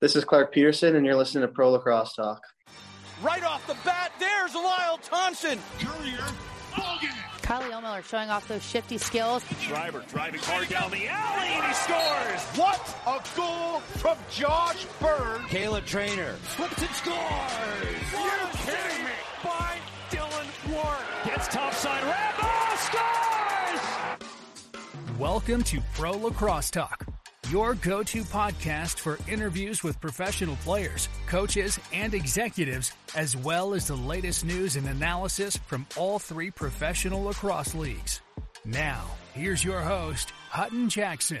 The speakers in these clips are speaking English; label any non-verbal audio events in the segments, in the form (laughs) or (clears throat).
This is Clarke Petterson, and you're listening to Pro Lacrosse Talk. Right off the bat, there's Lyle Thompson. Currier, ballgame. Carly Ohlmiller showing off those shifty skills. Driver driving hard down the alley, and he scores. What a goal from Josh Bird. Kayla Trainer Flips and scores. You're kidding me. By Dylan Ward. Gets topside. Rambo scores. Welcome to Pro Lacrosse Talk, your go to podcast for interviews with professional players, coaches, and executives, as well as the latest news and analysis from all three professional lacrosse leagues. Now, here's your host, Hutton Jackson.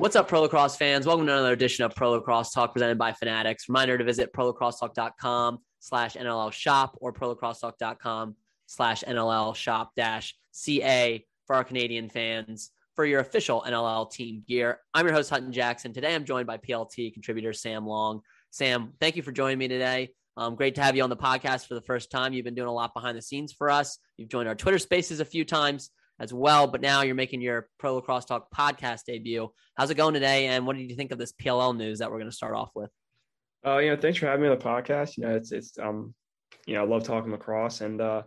What's up, Pro Lacrosse fans? Welcome to another edition of Pro Lacrosse Talk presented by Fanatics. Reminder to visit prolacrossetalk.com slash NLL shop or prolacrossetalk.com slash NLL shop dash CA for our Canadian fans for your official NLL team gear. I'm your host, Hutton Jackson. Today I'm joined by PLT contributor Sam Long. Sam, thank you for joining me today. Um, great to have you on the podcast for the first time. You've been doing a lot behind the scenes for us. You've joined our Twitter spaces a few times as well, but now you're making your Pro Lacrosse Talk podcast debut. How's it going today? And what did you think of this PLL news that we're going to start off with? Uh, you know, thanks for having me on the podcast. You know, it's it's um, you know, I love talking lacrosse and uh,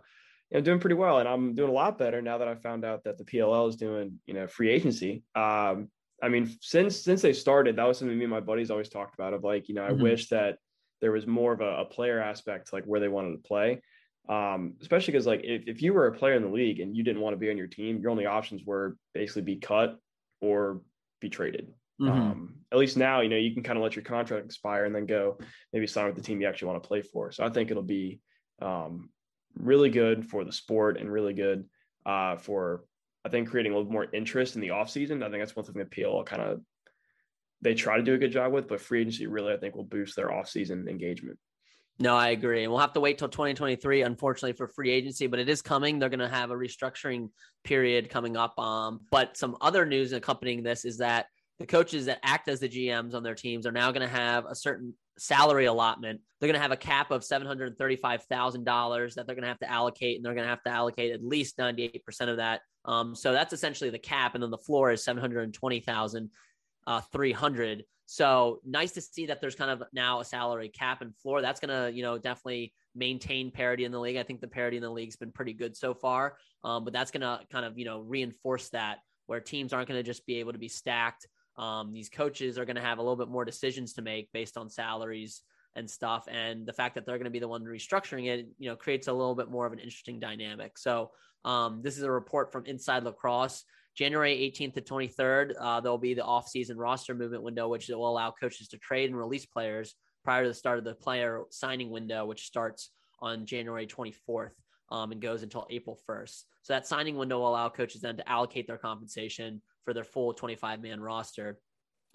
you know, doing pretty well. And I'm doing a lot better now that I found out that the PLL is doing, you know, free agency. Um, I mean, since since they started, that was something me and my buddies always talked about. Of like, you know, I Mhm. wish that there was more of a, a player aspect, to like where they wanted to play. Um, especially because like if, if you were a player in the league and you didn't want to be on your team, your only options were basically be cut or be traded. Mhm. Um, at least now, you know, you can kind of let your contract expire and then go maybe sign with the team you actually want to play for. So I think it'll be um, really good for the sport and really good uh, for, I think, creating a little more interest in the offseason. I think that's one thing that PLL kind of they try to do a good job with, but free agency really, I think, will boost their offseason engagement. No, I agree. And we'll have to wait till 2023, unfortunately, for free agency, but it is coming. They're going to have a restructuring period coming up. Um, but some other news accompanying this is that the coaches that act as the GMs on their teams are now going to have a certain salary allotment. They're going to have a cap of $735,000 that they're going to have to allocate, and they're going to have to allocate at least 98% of that. Um, so that's essentially the cap. And then the floor is 720,000 uh, 300. So nice to see that there's kind of now a salary cap and floor. That's going to, you know, definitely maintain parity in the league. I think the parity in the league's been pretty good so far. Um, but that's going to kind of, you know, reinforce that where teams aren't going to just be able to be stacked. Um, these coaches are going to have a little bit more decisions to make based on salaries and stuff. And the fact that they're going to be the one restructuring it, you know, creates a little bit more of an interesting dynamic. So um, this is a report from Inside Lacrosse. January 18th to 23rd, uh, there'll be the offseason roster movement window, which will allow coaches to trade and release players prior to the start of the player signing window, which starts on January 24th um, and goes until April 1st. So that signing window will allow coaches then to allocate their compensation for their full 25 man roster.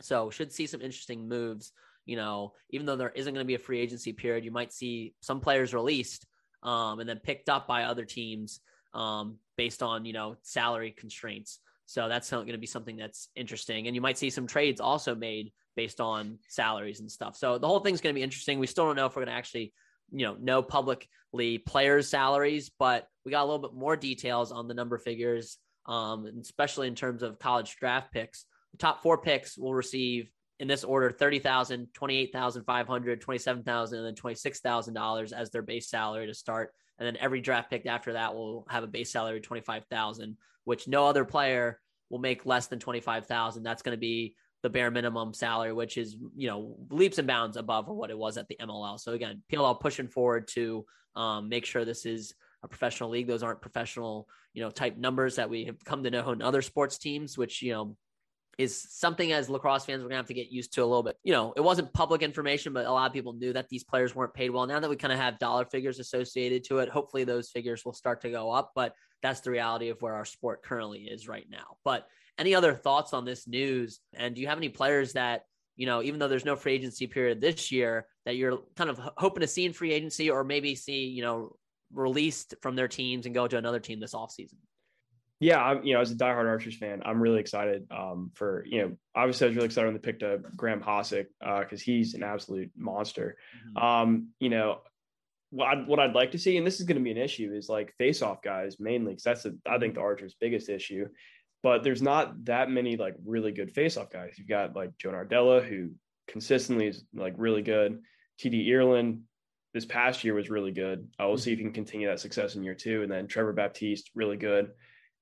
So should see some interesting moves. You know, even though there isn't going to be a free agency period, you might see some players released um, and then picked up by other teams um, based on you know salary constraints. So that's going to be something that's interesting, and you might see some trades also made based on salaries and stuff. So the whole thing's going to be interesting. We still don't know if we're going to actually you know know publicly players' salaries, but we got a little bit more details on the number figures, um, especially in terms of college draft picks. The top four picks will receive in this order 30,000, 28,500, 27,000 and then $26,000 as their base salary to start. And then every draft pick after that will have a base salary of 25,000, which no other player will make less than 25,000. That's going to be the bare minimum salary, which is, you know, leaps and bounds above what it was at the MLL. So again, PLL pushing forward to um, make sure this is a professional league. Those aren't professional, you know, type numbers that we have come to know in other sports teams, which, you know, is something as lacrosse fans we're gonna have to get used to a little bit. You know, it wasn't public information, but a lot of people knew that these players weren't paid well. Now that we kind of have dollar figures associated to it, hopefully those figures will start to go up. But that's the reality of where our sport currently is right now. But any other thoughts on this news? And do you have any players that you know, even though there's no free agency period this year, that you're kind of hoping to see in free agency, or maybe see, you know, released from their teams and go to another team this offseason? yeah, I'm, you know, as a diehard Archers fan, I'm really excited um, for, you know, obviously I was really excited when they picked up Graham Hossack because uh, he's an absolute monster. Mm-hmm. Um, you know, what I'd, what I'd like to see, and this is going to be an issue, is like face-off guys mainly, because that's, a, I think, the Archers' biggest issue. But there's not that many like really good face-off guys. You've got like Joe Nardella, who consistently is like really good. TD Ierlan this past year was really good. I will see if he can continue that success in year two. And then Trevor Baptiste, really good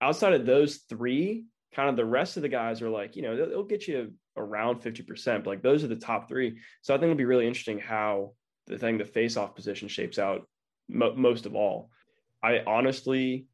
outside of those three, kind of the rest of the guys are like, you know, they'll, they'll get you around 50%. But like those are the top three. So I think it'll be really interesting how the thing, the face off position shapes out mo- most of all. I honestly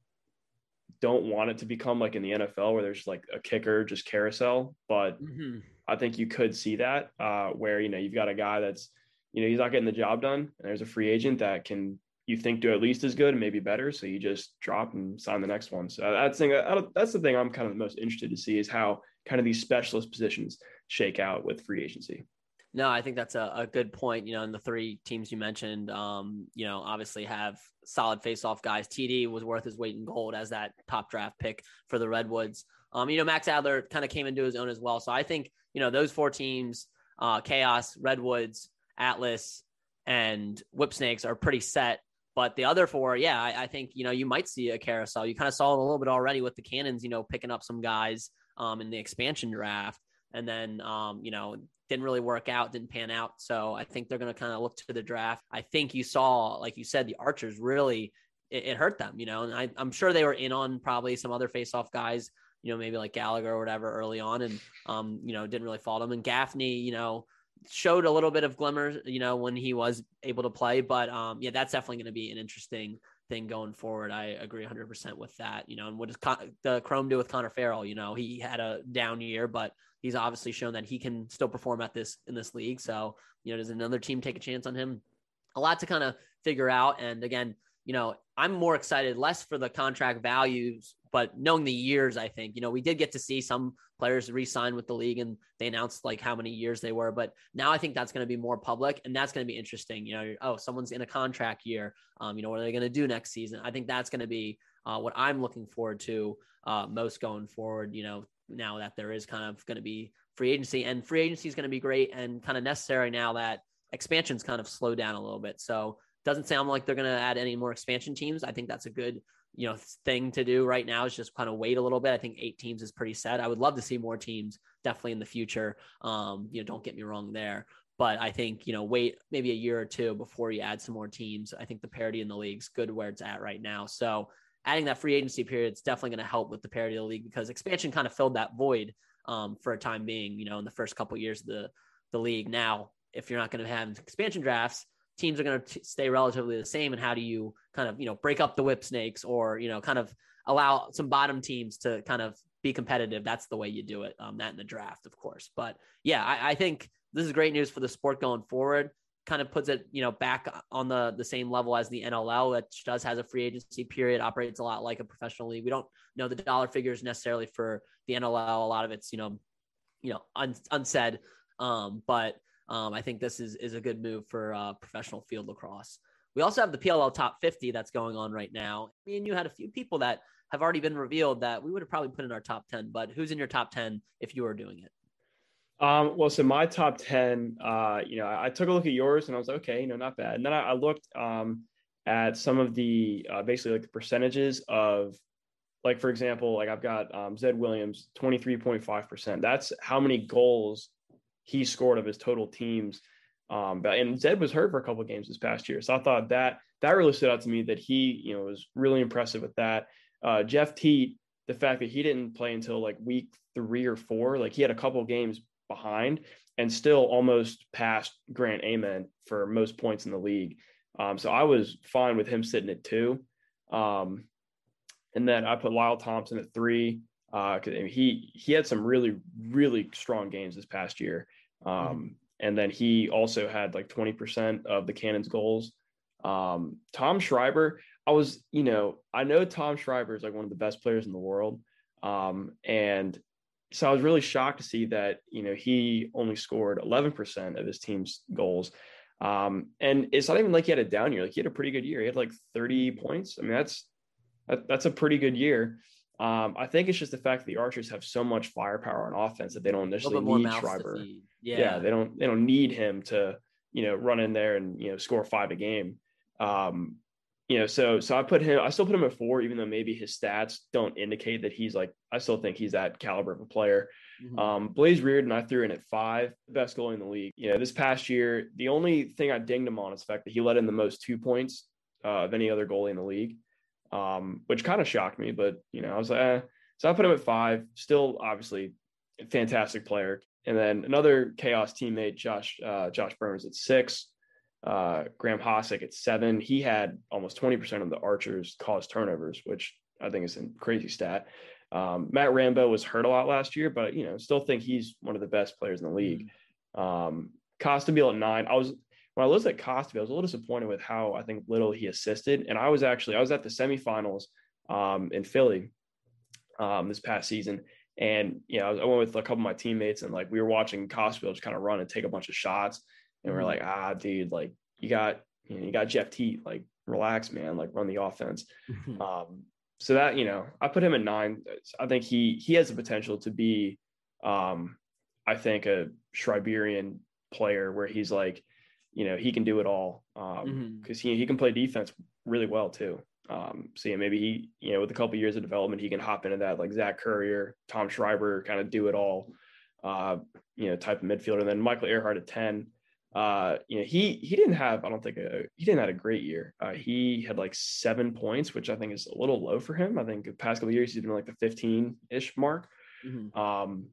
don't want it to become like in the NFL where there's like a kicker, just carousel. But mm-hmm. I think you could see that uh, where, you know, you've got a guy that's, you know, he's not getting the job done. And there's a free agent that can you think do at least as good and maybe better. So you just drop and sign the next one. So that's thing. That's the thing I'm kind of the most interested to see is how kind of these specialist positions shake out with free agency. No, I think that's a, a good point. You know, and the three teams you mentioned, um, you know, obviously have solid face-off guys. TD was worth his weight in gold as that top draft pick for the Redwoods. Um, you know, Max Adler kind of came into his own as well. So I think you know those four teams, uh, Chaos, Redwoods, Atlas, and Whip Snakes are pretty set but the other four, yeah, I, I, think you know you might see a carousel. You kind of saw it a little bit already with the Cannons, you know, picking up some guys um, in the expansion draft, and then um, you know didn't really work out, didn't pan out. So I think they're going to kind of look to the draft. I think you saw, like you said, the Archers really it, it hurt them, you know, and I, I'm sure they were in on probably some other face-off guys, you know, maybe like Gallagher or whatever early on, and um, you know, didn't really fall them. And Gaffney, you know, showed a little bit of glimmer, you know, when he was able to play. But um, yeah, that's definitely going to be an interesting thing going forward. I agree 100% with that. You know, and what does Con- the Chrome do with Connor Farrell? You know, he had a down year, but he's obviously shown that he can still perform at this in this league. So, you know, does another team take a chance on him? A lot to kind of figure out. And again, you know, I'm more excited less for the contract values, but knowing the years, I think, you know, we did get to see some players re-sign with the league and they announced like how many years they were, but now I think that's going to be more public and that's going to be interesting. You know, oh, someone's in a contract year. Um, you know, what are they going to do next season? I think that's going to be uh, what I'm looking forward to uh, most going forward. You know, now that there is kind of going to be free agency and free agency is going to be great and kind of necessary now that expansion's kind of slowed down a little bit. So doesn't sound like they're going to add any more expansion teams. I think that's a good, you know, thing to do right now is just kind of wait a little bit. I think eight teams is pretty set. I would love to see more teams definitely in the future. Um, you know, don't get me wrong there, but I think, you know, wait maybe a year or two before you add some more teams. I think the parity in the league's good where it's at right now. So adding that free agency period is definitely going to help with the parity of the league because expansion kind of filled that void um, for a time being, you know, in the first couple of years of the, the league. Now, if you're not going to have expansion drafts, teams are going to stay relatively the same. And how do you kind of you know break up the whip snakes or you know kind of allow some bottom teams to kind of be competitive? That's the way you do it um, that in the draft of course. But yeah I, I, think this is great news for the sport going forward kind of puts it you know back on the the same level as the nll which does has a free agency period operates a lot like a professional league we don't know the dollar figures necessarily for the nll a lot of it's you know you know un, unsaid um, but um, I think this is is a good move for uh, professional field lacrosse. We also have the PLL Top 50 that's going on right now. Me and you had a few people that have already been revealed that we would have probably put in our top 10. But who's in your top 10 if you were doing it? Um, well, so my top 10, uh, you know, I, I, took a look at yours and I was like, okay, you know, not bad. And then I, I looked um, at some of the uh, basically like the percentages of, like, for example, like I've got um, Zed Williams, 23.5%. That's how many goals he scored of his total teams. Um, and Zed was hurt for a couple of games this past year, so I thought that that really stood out to me that he, you know, was really impressive with that. Uh, Jeff Teat, the fact that he didn't play until like week three or four, like he had a couple of games behind and still almost passed Grant Ament for most points in the league. Um, so I was fine with him sitting at two. Um, and then I put Lyle Thompson at three because uh, he he had some really really strong games this past year. Um, mm-hmm. And then he also had like 20% of the Cannons goals. Um, Tom Schreiber, I was, you know, I know Tom Schreiber is like one of the best players in the world. Um, and so I was really shocked to see that, you know, he only scored 11% of his team's goals. Um, and it's not even like he had a down year. Like he had a pretty good year. He had like 30 points. I mean, that's, that, that's a pretty good year. Um, I think it's just the fact that the Archers have so much firepower on offense that they don't necessarily need Schreiber. Yeah. yeah, they don't they don't need him to you know run in there and you know score five a game. Um, you know, so so I put him. I still put him at four, even though maybe his stats don't indicate that he's like. I still think he's that caliber of a player. Mm-hmm. Um, Blaze Riorden, I threw in at five, best goalie in the league. You know, this past year, the only thing I dinged him on is the fact that he let in the most two points uh, of any other goalie in the league um, which kind of shocked me. But you know, I was like, eh. so I put him at five. Still, obviously, fantastic player. And then another chaos teammate, Josh uh, Josh Burns at six. Uh, Graham Hossack at seven. He had almost 20% of the Archers caused turnovers, which I think is a crazy stat. Um, Matt Rambo was hurt a lot last year, but you know, still think he's one of the best players in the league. Mm-hmm. Um, Costabile at nine. I was when I looked at Cosby, I was a little disappointed with how I think little he assisted. And I was actually I was at the semifinals um, in Philly um, this past season, and you know I went with a couple of my teammates, and like we were watching Cosby just kind of run and take a bunch of shots, and we are mm-hmm. like, ah, dude, like you got you know you got Jeff Teat, like relax, man, like run the offense. Mm-hmm. Um, so that you know I put him at nine. I think he he has the potential to be, um, I think a Schreiberian player where he's like you know, he can do it all because um, mm-hmm. he, he can play defense really well too. Um, so yeah, maybe he, you know, with a couple years of development, he can hop into that like Zach Currier, Tom Schreiber, kind of do it all, uh, you know, type of midfielder. And then Michael Ehrhardt at 10, uh, you know, he, he didn't have, I don't think a, he didn't have a great year. Uh, he had like seven points, which I think is a little low for him. I think the past couple years, he's been like the 15 ish mark. Mm-hmm. Um,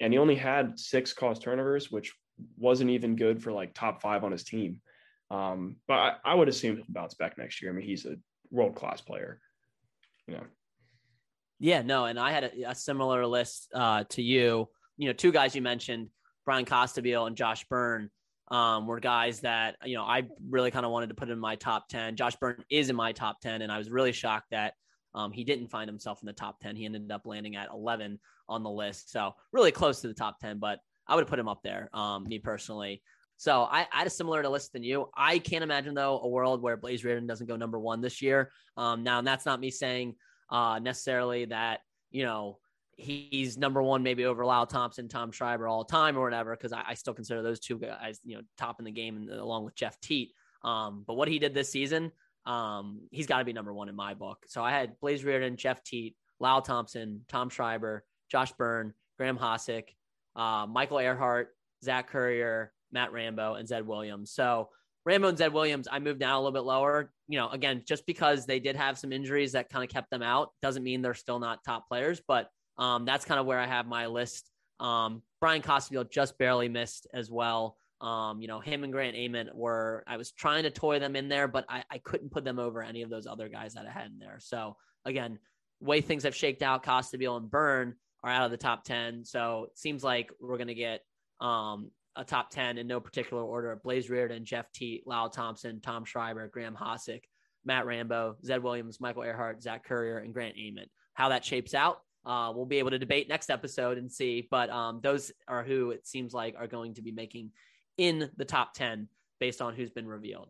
and he only had six cause turnovers, which wasn't even good for like top five on his team. Um, but I, I would assume he'll bounce back next year. I mean, he's a world class player. You know. Yeah, no, and I had a, a similar list uh, to you. You know, two guys you mentioned, Bryan Costabile and Josh Byrne, um, were guys that you know I really kind of wanted to put in my top ten. Josh Byrne is in my top ten, and I was really shocked that um, he didn't find himself in the top ten. He ended up landing at eleven on the list, so really close to the top ten, but I would put him up there, um, me personally. So I, I, had a similar list than you. I can't imagine though a world where Blaze Riorden doesn't go number one this year. Um, now and that's not me saying uh, necessarily that you know he's number one maybe over Lyle Thompson, Tom Schreiber all time or whatever because I, I, still consider those two guys you know top in the game and, along with Jeff Teat. Um, but what he did this season, um, he's got to be number one in my book. So I had Blaze Riorden, Jeff Teat, Lyle Thompson, Tom Schreiber, Josh Byrne, Graham Hossack, uh, Michael Ehrhardt, Zach Currier, Matt Rambo, and Zed Williams. So Rambo and Zed Williams, I moved down a little bit lower. You know, again, just because they did have some injuries that kind of kept them out doesn't mean they're still not top players. But um, that's kind of where I have my list. Um, Bryan Costabile just barely missed as well. Um, you know, him and Grant Ament were, I was trying to toy them in there, but I, I couldn't put them over any of those other guys that I had in there. So again, way things have shaked out, Costabile and Byrne, are out of the top 10. So it seems like we're going to get um, a top 10 in no particular order. Blaze Riorden, Jeff Teat, Lyle Thompson, Tom Schreiber, Graham Hossack, Matt Rambo, Zed Williams, Michael Ehrhardt, Zach Currier, and Grant Ament. How that shapes out, uh, we'll be able to debate next episode and see. But um, those are who it seems like are going to be making in the top 10 based on who's been revealed.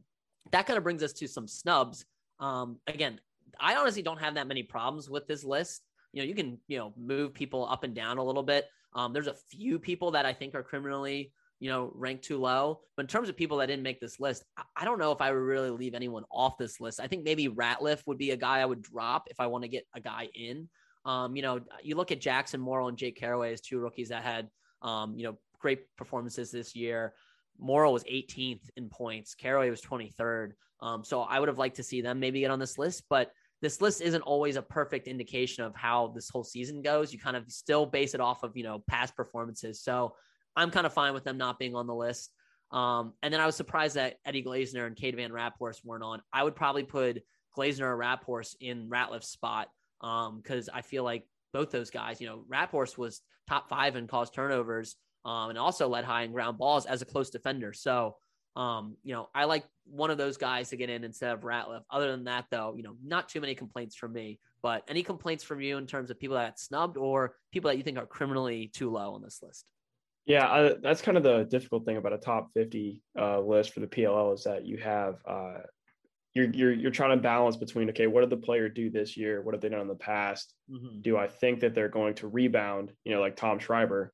That kind of brings us to some snubs. Um, again, I honestly don't have that many problems with this list you know, you can, you know, move people up and down a little bit. Um, there's a few people that I think are criminally, you know, ranked too low. But in terms of people that didn't make this list, I don't know if I would really leave anyone off this list. I think maybe Ratliff would be a guy I would drop if I want to get a guy in. Um, you know, you look at Jackson Morrill and Jake Carraway as two rookies that had, um, you know, great performances this year. Morrill was 18th in points. Carraway was 23rd. Um, so I would have liked to see them maybe get on this list, but this list isn't always a perfect indication of how this whole season goes. You kind of still base it off of, you know, past performances. So I'm kind of fine with them not being on the list. Um, and then I was surprised that Eddie Glazner and Cade Van Raaphorst weren't on. I would probably put Glazner or Raaphorst in Ratliff's spot because um, I feel like both those guys, you know, Raaphorst was top five and caused turnovers um, and also led high in ground balls as a close defender. So, um, you know, I like one of those guys to get in instead of Ratliff. Other than that, though, you know, not too many complaints from me. But any complaints from you in terms of people that snubbed or people that you think are criminally too low on this list? Yeah, I, that's kind of the difficult thing about a top 50 uh, list for the PLL is that you have uh, you're you're you're trying to balance between okay, what did the player do this year? What have they done in the past? Mm-hmm. Do I think that they're going to rebound? You know, like Tom Schreiber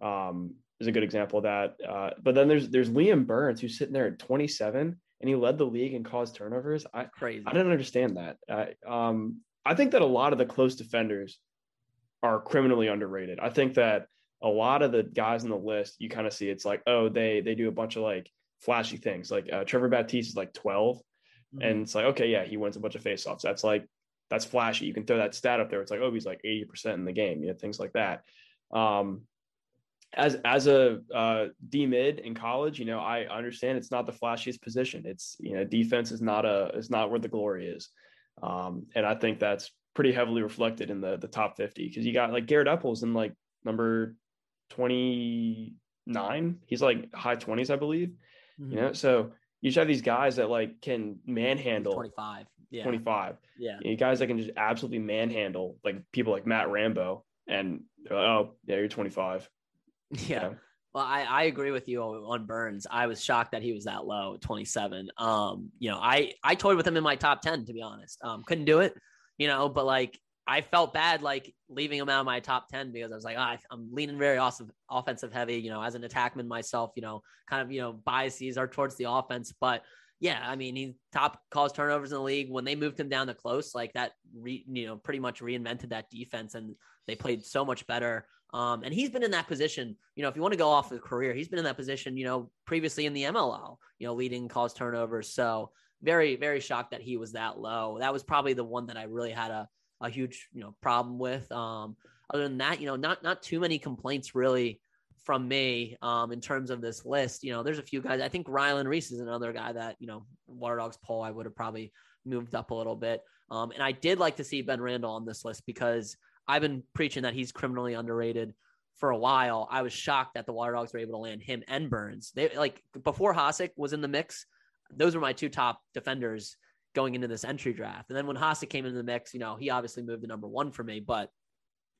um, is a good example of that. Uh, but then there's there's Liam Byrnes who's sitting there at 27 and he led the league and caused turnovers. I crazy. I didn't understand that. I um I think that a lot of the close defenders are criminally underrated. I think that a lot of the guys on the list, you kind of see it's like, oh, they they do a bunch of like flashy things. Like uh, Trevor Baptiste is like 12, mm-hmm. and it's like, okay, yeah, he wins a bunch of faceoffs. That's like that's flashy. You can throw that stat up there. It's like, oh, he's like 80% in the game, you know, things like that. Um, as as a uh, D mid in college, you know, I understand it's not the flashiest position. It's you know, defense is not a is not where the glory is, um, and I think that's pretty heavily reflected in the the top 50 because you got like Garrett Epples in like number 29. He's like high 20s, I believe. Mm-hmm. You know, so you just have these guys that like can manhandle 25. Yeah. 25. Yeah. You guys that can just absolutely manhandle like people like Matt Rambo and like, oh, yeah, you're 25. (laughs) Yeah. Know? Well, I, I agree with you on Byrnes. I was shocked that he was that low, 27. Um, you know, I I toyed with him in my top 10 to be honest. Um, couldn't do it, you know, but like I felt bad like leaving him out of my top 10 because I was like, oh, I'm leaning very awesome, offensive heavy, you know, as an attackman myself, you know, kind of, you know, biases are towards the offense. But yeah, I mean, he top calls turnovers in the league. When they moved him down to close, like that, re, you know, pretty much reinvented that defense and they played so much better. Um, and he's been in that position, you know, if you want to go off the career, he's been in that position, you know, previously in the MLL, you know, leading calls turnovers. So very, very shocked that he was that low. That was probably the one that I really had a, a huge you know problem with. Um, other than that, you know, not not too many complaints really from me um, in terms of this list. You know, there's a few guys. I think Ryland Rees is another guy that you know Water Dogs pole I would have probably moved up a little bit. Um, and I did like to see Ben Randall on this list because I've been preaching that he's criminally underrated for a while. I was shocked that the Water Dogs were able to land him and Byrnes. They like before Hossack was in the mix. Those were my two top defenders going into this entry draft. And then when Hossack came into the mix, you know, he obviously moved to number one for me, but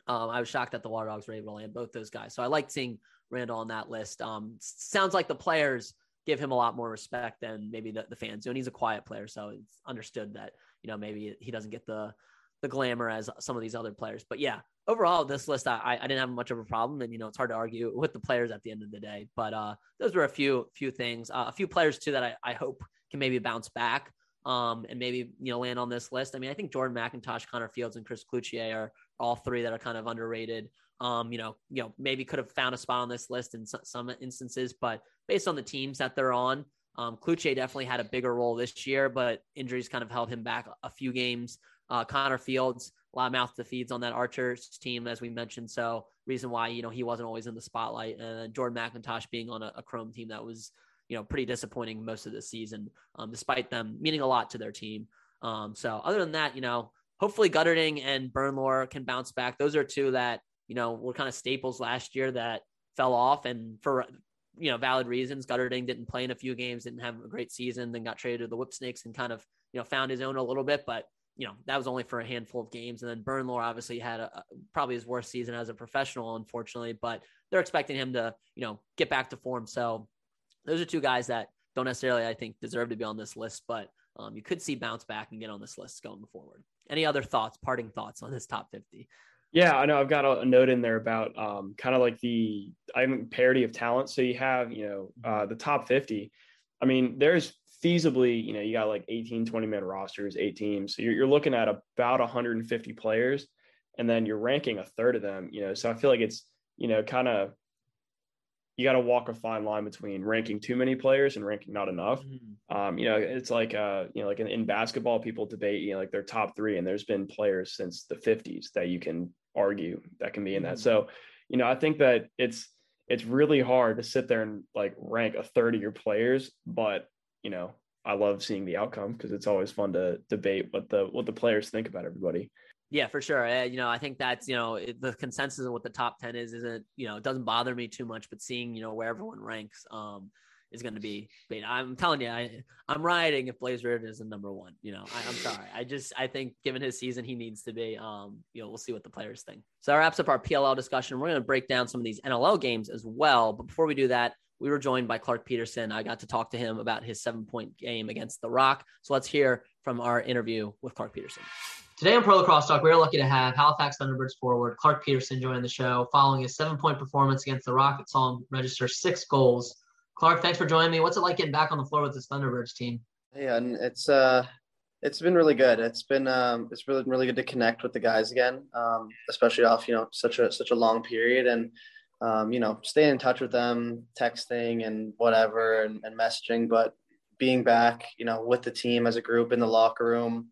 um, I was shocked that the Water Dogs were able to land both those guys. So I liked seeing Randall on that list. Um, sounds like the players give him a lot more respect than maybe the, the fans do. And he's a quiet player. So it's understood that, you know, maybe he doesn't get the, the glamour as some of these other players. But yeah, overall, this list, I, I didn't have much of a problem. And, you know, it's hard to argue with the players at the end of the day. But uh, those were a few, few things, uh, a few players too that I, I hope can maybe bounce back um, and maybe you know land on this list. I mean, I think Jordan MacIntosh, Connor Fields, and Chris Cloutier are all three that are kind of underrated. Um, you know, you know, maybe could have found a spot on this list in some instances, but based on the teams that they're on, um, Cloutier definitely had a bigger role this year, but injuries kind of held him back a few games. Uh, Connor Fields, a lot of mouth to feeds on that Archers team, as we mentioned. So reason why you know he wasn't always in the spotlight, and Jordan MacIntosh being on a, a Chrome team that was you know, pretty disappointing most of the season, um, despite them meaning a lot to their team. Um, so other than that, you know, hopefully Guterding and Bernlohr can bounce back. Those are two that, you know, were kind of staples last year that fell off and for, you know, valid reasons. Guterding didn't play in a few games, didn't have a great season, then got traded to the Whip Snakes and kind of, you know, found his own a little bit, but you know, that was only for a handful of games. And then Bernlohr obviously had a, probably his worst season as a professional, unfortunately, but they're expecting him to, you know, get back to form. So those are two guys that don't necessarily, I think, deserve to be on this list, but um, you could see bounce back and get on this list going forward. Any other thoughts, parting thoughts on this top 50? Yeah, I know I've got a, note in there about um, kind of like the I mean, parity of talent. So you have, you know, uh, the top 50. I mean, there's feasibly, you know, you got like 18, 20 man rosters, eight teams. So you're, you're looking at about 150 players and then you're ranking a third of them, you know. So I feel like it's, you know, kind of you got to walk a fine line between ranking too many players and ranking not enough. Mm-hmm. Um, you know, it's like uh, you know, like in, in, basketball, people debate you know like their top three, and there's been players since the '50s that you can argue that can be in that. Mm-hmm. So, you know, I think that it's it's really hard to sit there and like rank a third of your players, but you know, I love seeing the outcome because it's always fun to debate what the what the players think about everybody. Yeah, for sure. Uh, you know, I think that's you know the consensus of what the top ten is isn't you know it doesn't bother me too much, but seeing you know where everyone ranks um, is going to be. I'm telling you, I I'm riding if Blaze Riorden is the number one. You know, I, am sorry. I just I think given his season, he needs to be. Um, you know, we'll see what the players think. So that wraps up our PLL discussion. We're going to break down some of these NLL games as well. But before we do that, we were joined by Clarke Petterson. I got to talk to him about his seven point game against the Rock. So let's hear from our interview with Clarke Petterson. Today on Pro Lacrosse Talk, we're lucky to have Halifax Thunderbirds forward Clarke Petterson joining the show following his seven point performance against the Rockets, saw him register six goals. Clarke, thanks for joining me. What's it like getting back on the floor with this Thunderbirds team? Yeah, and it's uh, it's been really good. It's been um, it's really really good to connect with the guys again, um, especially off you know such a such a long period, and um, you know staying in touch with them, texting and whatever, and, and messaging. But being back, you know, with the team as a group in the locker room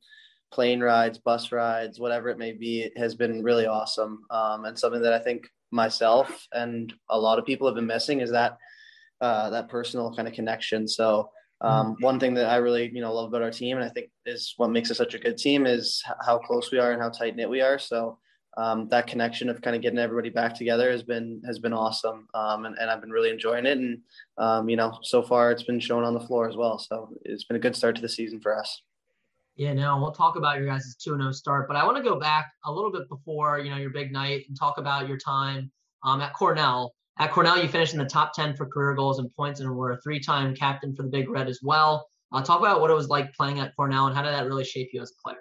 plane rides, bus rides, whatever it may be, has been really awesome. Um, and something that I think myself and a lot of people have been missing is that uh, that personal kind of connection. So um, mm-hmm. one thing that I really you know love about our team, and I think is what makes us such a good team, is how close we are and how tight knit we are. So um, that connection of kind of getting everybody back together has been has been awesome, um, and, and I've been really enjoying it. And um, you know, so far it's been shown on the floor as well. So it's been a good start to the season for us. Yeah, no, we'll talk about your guys' 2 0 start, but I want to go back a little bit before, you know, your big night and talk about your time um, at Cornell. At Cornell, you finished in the top 10 for career goals and points and were a three time captain for the Big Red as well. Uh, talk about what it was like playing at Cornell and how did that really shape you as a player?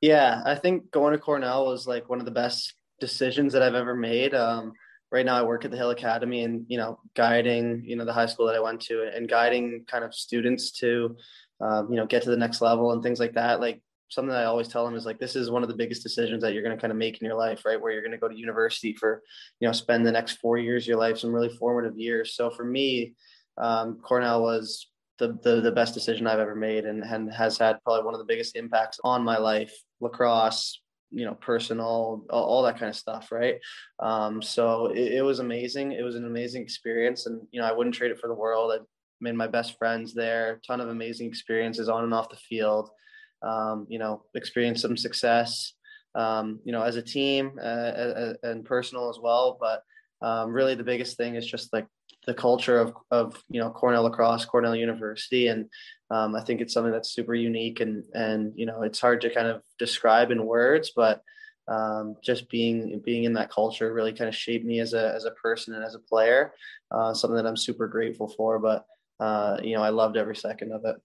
Yeah, I think going to Cornell was like one of the best decisions that I've ever made. Um, right now I work at the Hill Academy and, you know, guiding, you know, the high school that I went to and guiding kind of students to, um, you know, get to the next level and things like that. Like something that I always tell them is like, this is one of the biggest decisions that you're going to kind of make in your life, right? Where you're going to go to university for, you know, spend the next four years of your life, some really formative years. So for me, um, Cornell was the, the, the best decision I've ever made and, and has had probably one of the biggest impacts on my life, lacrosse, you know, personal, all, all that kind of stuff. Right. Um, so it, it, was amazing. It was an amazing experience and, you know, I wouldn't trade it for the world. I, made my best friends there. Ton of amazing experiences on and off the field. Um, you know, experienced some success. Um, you know, as a team uh, and personal as well. But um, really, the biggest thing is just like the culture of of you know Cornell lacrosse, Cornell University, and um, I think it's something that's super unique and and you know it's hard to kind of describe in words, but um, just being being in that culture really kind of shaped me as a as a person and as a player. Uh, something that I'm super grateful for. But uh, you know, I loved every second of it.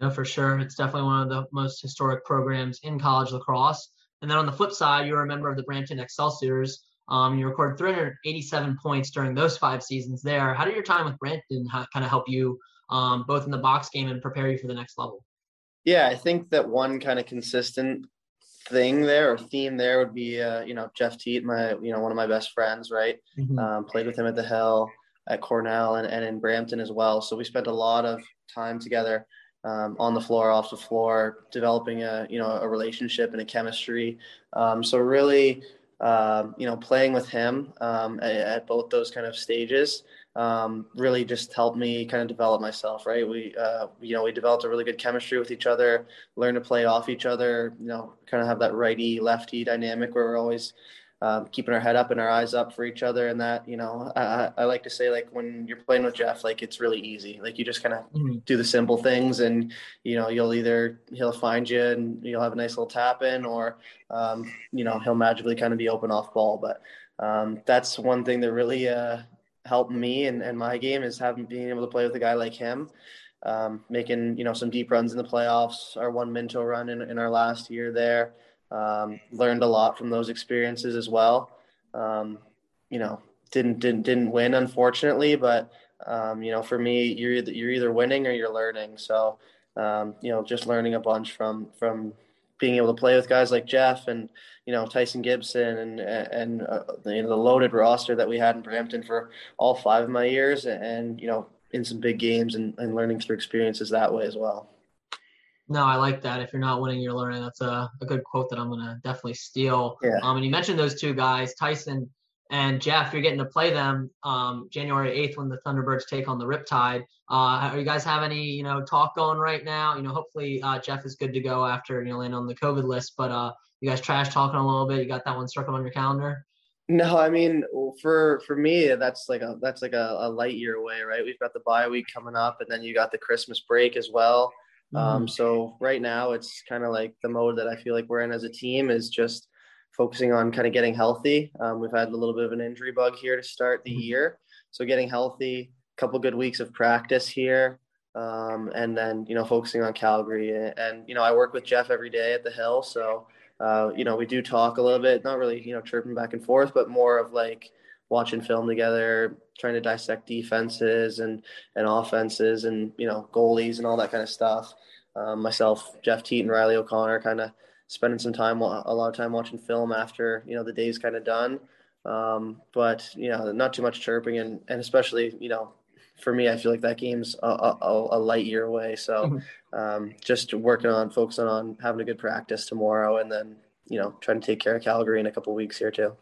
No, for sure. It's definitely one of the most historic programs in college lacrosse. And then on the flip side, you're a member of the Brampton Excelsiors. Um, you recorded 387 points during those five seasons there. How did your time with Brampton kind of help you um, both in the box game and prepare you for the next level? Yeah, I think that one kind of consistent thing there or theme there would be, uh, you know, Jeff Teat, my, you know, one of my best friends, right? Mm-hmm. Um, played with him at the Hill at Cornell and, and in Brampton as well. So we spent a lot of time together um, on the floor, off the floor, developing a you know a relationship and a chemistry. Um, so really, um, you know, playing with him um, at, at, both those kind of stages um, really just helped me kind of develop myself. Right, we uh, you know we developed a really good chemistry with each other, learned to play off each other. You know, kind of have that righty lefty dynamic where we're always um, keeping our head up and our eyes up for each other. And that, you know, I, I like to say, like, when you're playing with Jeff, like, it's really easy. Like, you just kind of mm-hmm. do the simple things, and, you know, you'll either, he'll find you and you'll have a nice little tap in, or, um, you know, he'll magically kind of be open off ball. But um, that's one thing that really uh, helped me and, and my game is having being able to play with a guy like him. Um, making you know some deep runs in the playoffs, our one Minto run in, in our last year there, um, learned a lot from those experiences as well. Um, you know, didn't didn't didn't win unfortunately, but um, you know, for me, you're either, you're either winning or you're learning. So um, you know, just learning a bunch from from being able to play with guys like Jeff and you know Tyson Gibson and and uh, the, you know, the loaded roster that we had in Brampton for all five of my years, and you know, in some big games and, and learning through experiences that way as well. No, I like that. If you're not winning, you're learning. That's a, a good quote that I'm gonna definitely steal. Yeah. Um, and you mentioned those two guys, Tyson And Jeff, you're getting to play them um, January 8th when the Thunderbirds take on the Riptide. Uh, are you guys have any, you know, talk going right now? You know, hopefully uh, Jeff is good to go after, you know, land on the COVID list, but uh, you guys trash talking a little bit. You got that one circled on your calendar? No, I mean for for me that's like a that's like a, a, light year away, right? We've got the bye week coming up, and then you got the Christmas break as well. Mm-hmm. Um, so right now it's kind of like the mode that I feel like we're in as a team is just focusing on kind of getting healthy. Um, we've had a little bit of an injury bug here to start the mm-hmm. year, so getting healthy, a couple good weeks of practice here, um, and then you know focusing on Calgary. And you know I work with Jeff every day at the Hill, so uh, you know, we do talk a little bit, not really, you know, chirping back and forth, but more of like watching film together, trying to dissect defenses and, and offenses and, you know, goalies and all that kind of stuff. Um, myself, Jeff Teat and Riley O'Connor kind of spending some time, a lot of time watching film after, you know, the day's kind of done. Um, but, you know, not too much chirping and, and especially, you know, for me, I feel like that game's a, a, a light year away. So mm-hmm. um, just working on focusing on having a good practice tomorrow, and then you know trying to take care of Calgary in a couple weeks here too.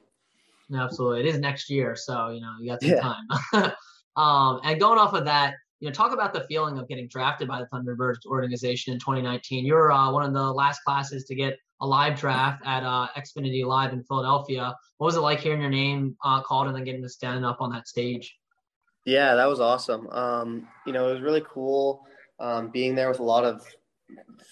Absolutely, it is next year, so you know you got some yeah. time. (laughs) um, and going off of that, you know, talk about the feeling of getting drafted by the Thunderbirds organization in 2019. You're uh, one of the last classes to get a live draft at uh, Xfinity Live in Philadelphia. What was it like hearing your name uh, called and then getting to stand up on that stage? Yeah, that was awesome. Um, you know, it was really cool um, being there with a lot of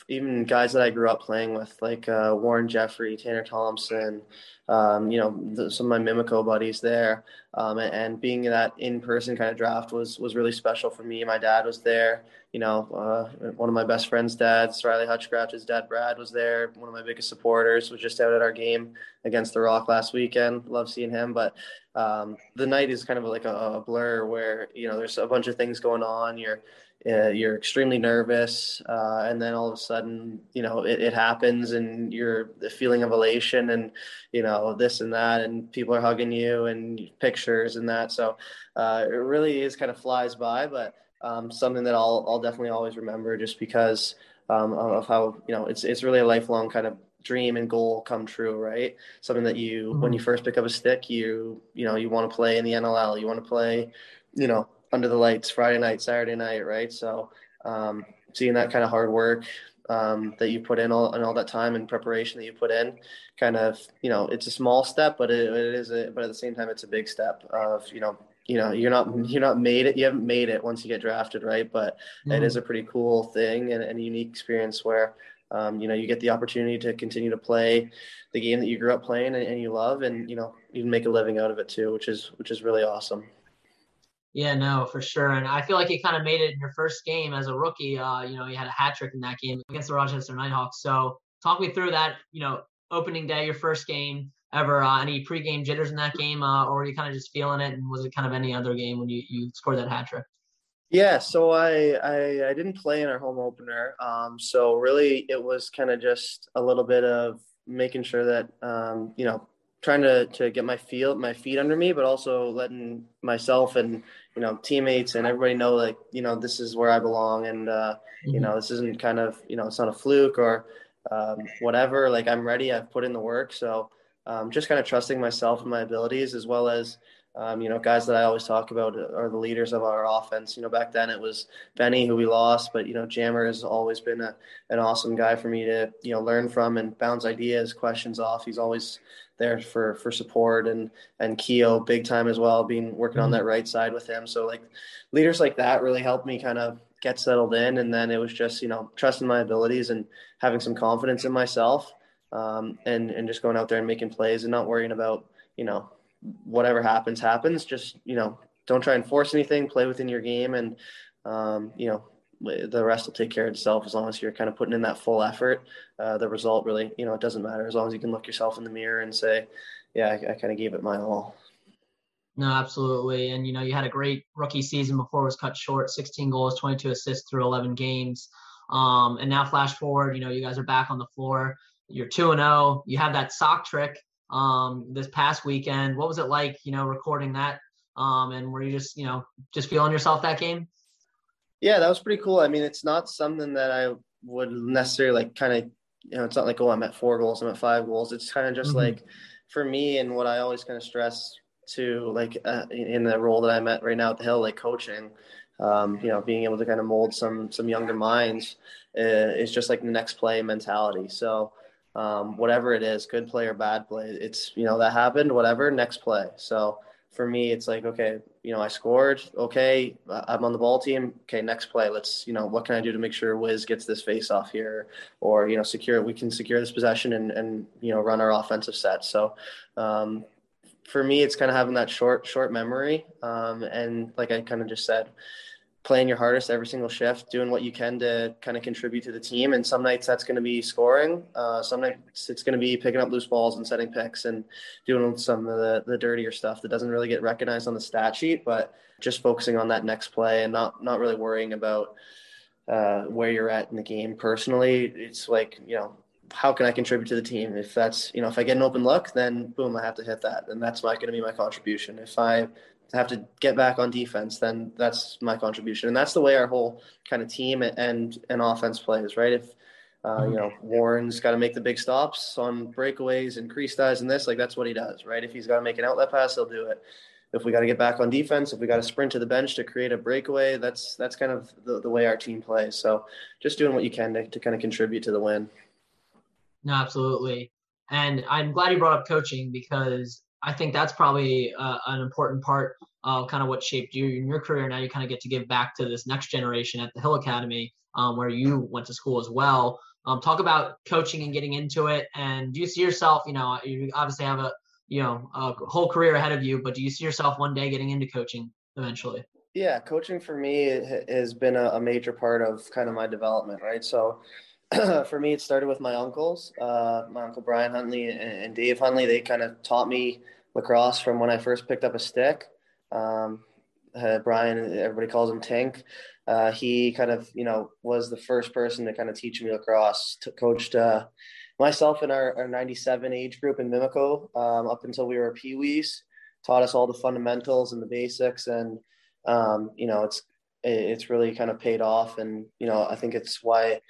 even guys that I grew up playing with, like uh, Warren Jeffrey, Tanner Thompson, um, you know, the, some of my Mimico buddies there, um, and, and, being that in-person kind of draft was was really special for me. My dad was there. You know, uh, one of my best friend's dads, Riley Hutchcraft's dad, Brad, was there. One of my biggest supporters was just out at our game against the Rock last weekend. Love seeing him, but um, the night is kind of like a, a blur where you know there's a bunch of things going on. You're uh, you're extremely nervous, uh, and then all of a sudden, you know, it, it, happens, and you're the feeling of elation, and you know this and that, and people are hugging you, and pictures and that. So uh, it really is kind of flies by, but um, something that I'll I'll definitely always remember, just because um, of how you know it's it's really a lifelong kind of dream and goal come true, right? Something that you mm-hmm. when you first pick up a stick, you you know you want to play in the NLL, you want to play, you know under the lights Friday night, Saturday night, right? So um, seeing that kind of hard work um, that you put in all and all that time and preparation that you put in, kind of you know it's a small step, but it, it is a but at the same time it's a big step of you know you know you're not you're not made it you haven't made it once you get drafted right but mm-hmm. it is a pretty cool thing and, and a unique experience where um, you know you get the opportunity to continue to play the game that you grew up playing and, and you love and you know even make a living out of it too which is which is really awesome yeah, no, for sure. And I feel like you kind of made it in your first game as a rookie. Uh, you know, you had a hat trick in that game against the Rochester Knighthawks. So talk me through that, you know, opening day, your first game ever. Uh, any pregame jitters in that game, uh, or were you kind of just feeling it? And was it kind of any other game when you, you scored that hat trick? Yeah, so I, I, I didn't play in our home opener. Um, so really, it was kind of just a little bit of making sure that um, you know trying to to get my feel my feet under me, but also letting myself and you know teammates and everybody know like you know this is where I belong, and uh, mm-hmm. you know this isn't kind of you know it's not a fluke or um, whatever. Like I'm ready. I've put in the work. So um, just kind of trusting myself and my abilities, as well as um, you know, guys that I always talk about are the leaders of our offense. You know, back then it was Benny who we lost, but you know, Jammer has always been a, an awesome guy for me to you know learn from and bounce ideas, questions off. He's always there for for support and and Keo big time as well, being working on mm-hmm. that right side with him. So like leaders like that really helped me kind of get settled in, and then it was just you know trusting my abilities and having some confidence in myself, um, and and just going out there and making plays and not worrying about you know whatever happens happens. Just you know don't try and force anything. Play within your game, and um, you know the rest will take care of itself as long as you're kind of putting in that full effort. Uh, the result really, you know, it doesn't matter as long as you can look yourself in the mirror and say, yeah, I, I kind of gave it my all. No, absolutely. And, you know, you had a great rookie season before it was cut short 16 goals, 22 assists through 11 games. Um, and now, flash forward, you know, you guys are back on the floor. You're 2 and 0. You have that sock trick um, this past weekend. What was it like, you know, recording that? Um, and were you just, you know, just feeling yourself that game? Yeah, that was pretty cool. I mean, it's not something that I would necessarily like kind of, you know, it's not like, oh, I'm at four goals, I'm at five goals. It's kind of just mm-hmm. like for me and what I always kind of stress to like uh, in the role that I'm at right now at the Hill, like coaching. Um, you know, being able to kind of mold some some younger minds uh, is just like the next play mentality. So um, whatever it is, good play or bad play, it's you know that happened, whatever, next play. So for me, it's like okay, you know, I scored, okay, I'm on the ball team, okay, next play, let's you know, what can I do to make sure Wiz gets this face off here, or you know, secure we can secure this possession and and you know run our offensive set. So um, for me, it's kind of having that short short memory, um, and like I kind of just said playing your hardest every single shift, doing what you can to kind of contribute to the team. And some nights that's going to be scoring. Uh, some nights it's going to be picking up loose balls and setting picks and doing some of the, the dirtier stuff that doesn't really get recognized on the stat sheet, but just focusing on that next play and not, not really worrying about uh, where you're at in the game personally. It's like, you know, how can I contribute to the team? If that's, you know, if I get an open look, then boom, I have to hit that. And that's not going to be my contribution. If I have to get back on defense, then that's my contribution. And that's the way our whole kind of team and and offense plays, right? If uh, you know Warren's got to make the big stops on breakaways and crease ties and this, like that's what he does, right? If he's got to make an outlet pass, he'll do it. If we got to get back on defense, if we got to sprint to the bench to create a breakaway, that's that's kind of the, the way our team plays. So just doing what you can to, to kind of contribute to the win. No, absolutely. And I'm glad you brought up coaching because I think that's probably uh, an important part of kind of what shaped you in your career. Now you kind of get to give back to this next generation at the Hill Academy, um, where you went to school as well. Um, talk about coaching and getting into it. And do you see yourself? You know, you obviously have a you know a whole career ahead of you, but do you see yourself one day getting into coaching eventually? Yeah, coaching for me has been a, major part of kind of my development, right? So (clears throat) for me, it started with my uncles, uh, my uncle Brian Huntley and, Dave Huntley. They kind of taught me lacrosse from when I first picked up a stick. Um, uh, Brian, everybody calls him Tink. Uh, he kind of, you know, was the first person to kind of teach me lacrosse. To, coached uh, myself in our, our 97 age group in Mimico um, up until we were peewees. Taught us all the fundamentals and the basics, and um, you know, it's it's really kind of paid off. And you know, I think it's why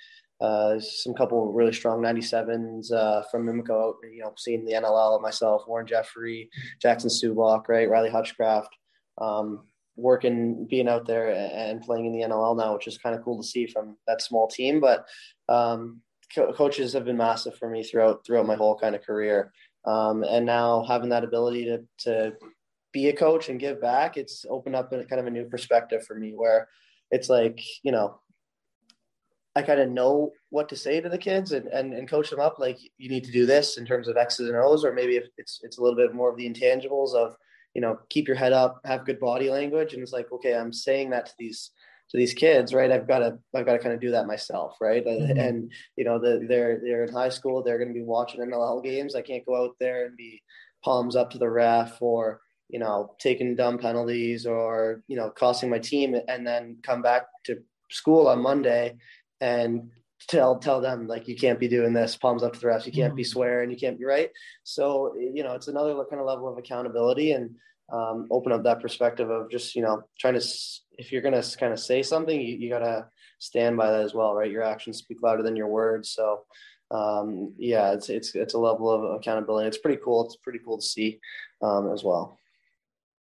uh, some couple really strong 97s uh, from Mimico, you know, seeing the NLL myself, Warren Jeffrey, Jackson Suboch, right, Riley Hutchcraft, um, working, being out there and playing in the NLL now, which is kind of cool to see from that small team. But um, co- coaches have been massive for me throughout throughout my whole kind of career, um, and now having that ability to to be a coach and give back, it's opened up a, kind of a new perspective for me where it's like you know I kind of know what to say to the kids and, and, and coach them up. Like you need to do this in terms of X's and O's, or maybe if it's, it's a little bit more of the intangibles of, you know, keep your head up, have good body language. And it's like, okay, I'm saying that to these, to these kids, right? I've got to, I've got to kind of do that myself. Right. Mm-hmm. And, you know, the, they're, they're in high school, they're going to be watching NLL games. I can't go out there and be palms up to the ref or, you know, taking dumb penalties or, you know, costing my team and then come back to school on Monday and tell tell them like you can't be doing this palms up to the refs you can't be mm-hmm. swearing you can't be right. So you know it's another kind of level of accountability and um, open up that perspective of just you know trying to if you're going to kind of say something you, you got to stand by that as well right? Your actions speak louder than your words. So um, yeah it's it's it's a level of accountability. It's pretty cool. It's pretty cool to see um, as well.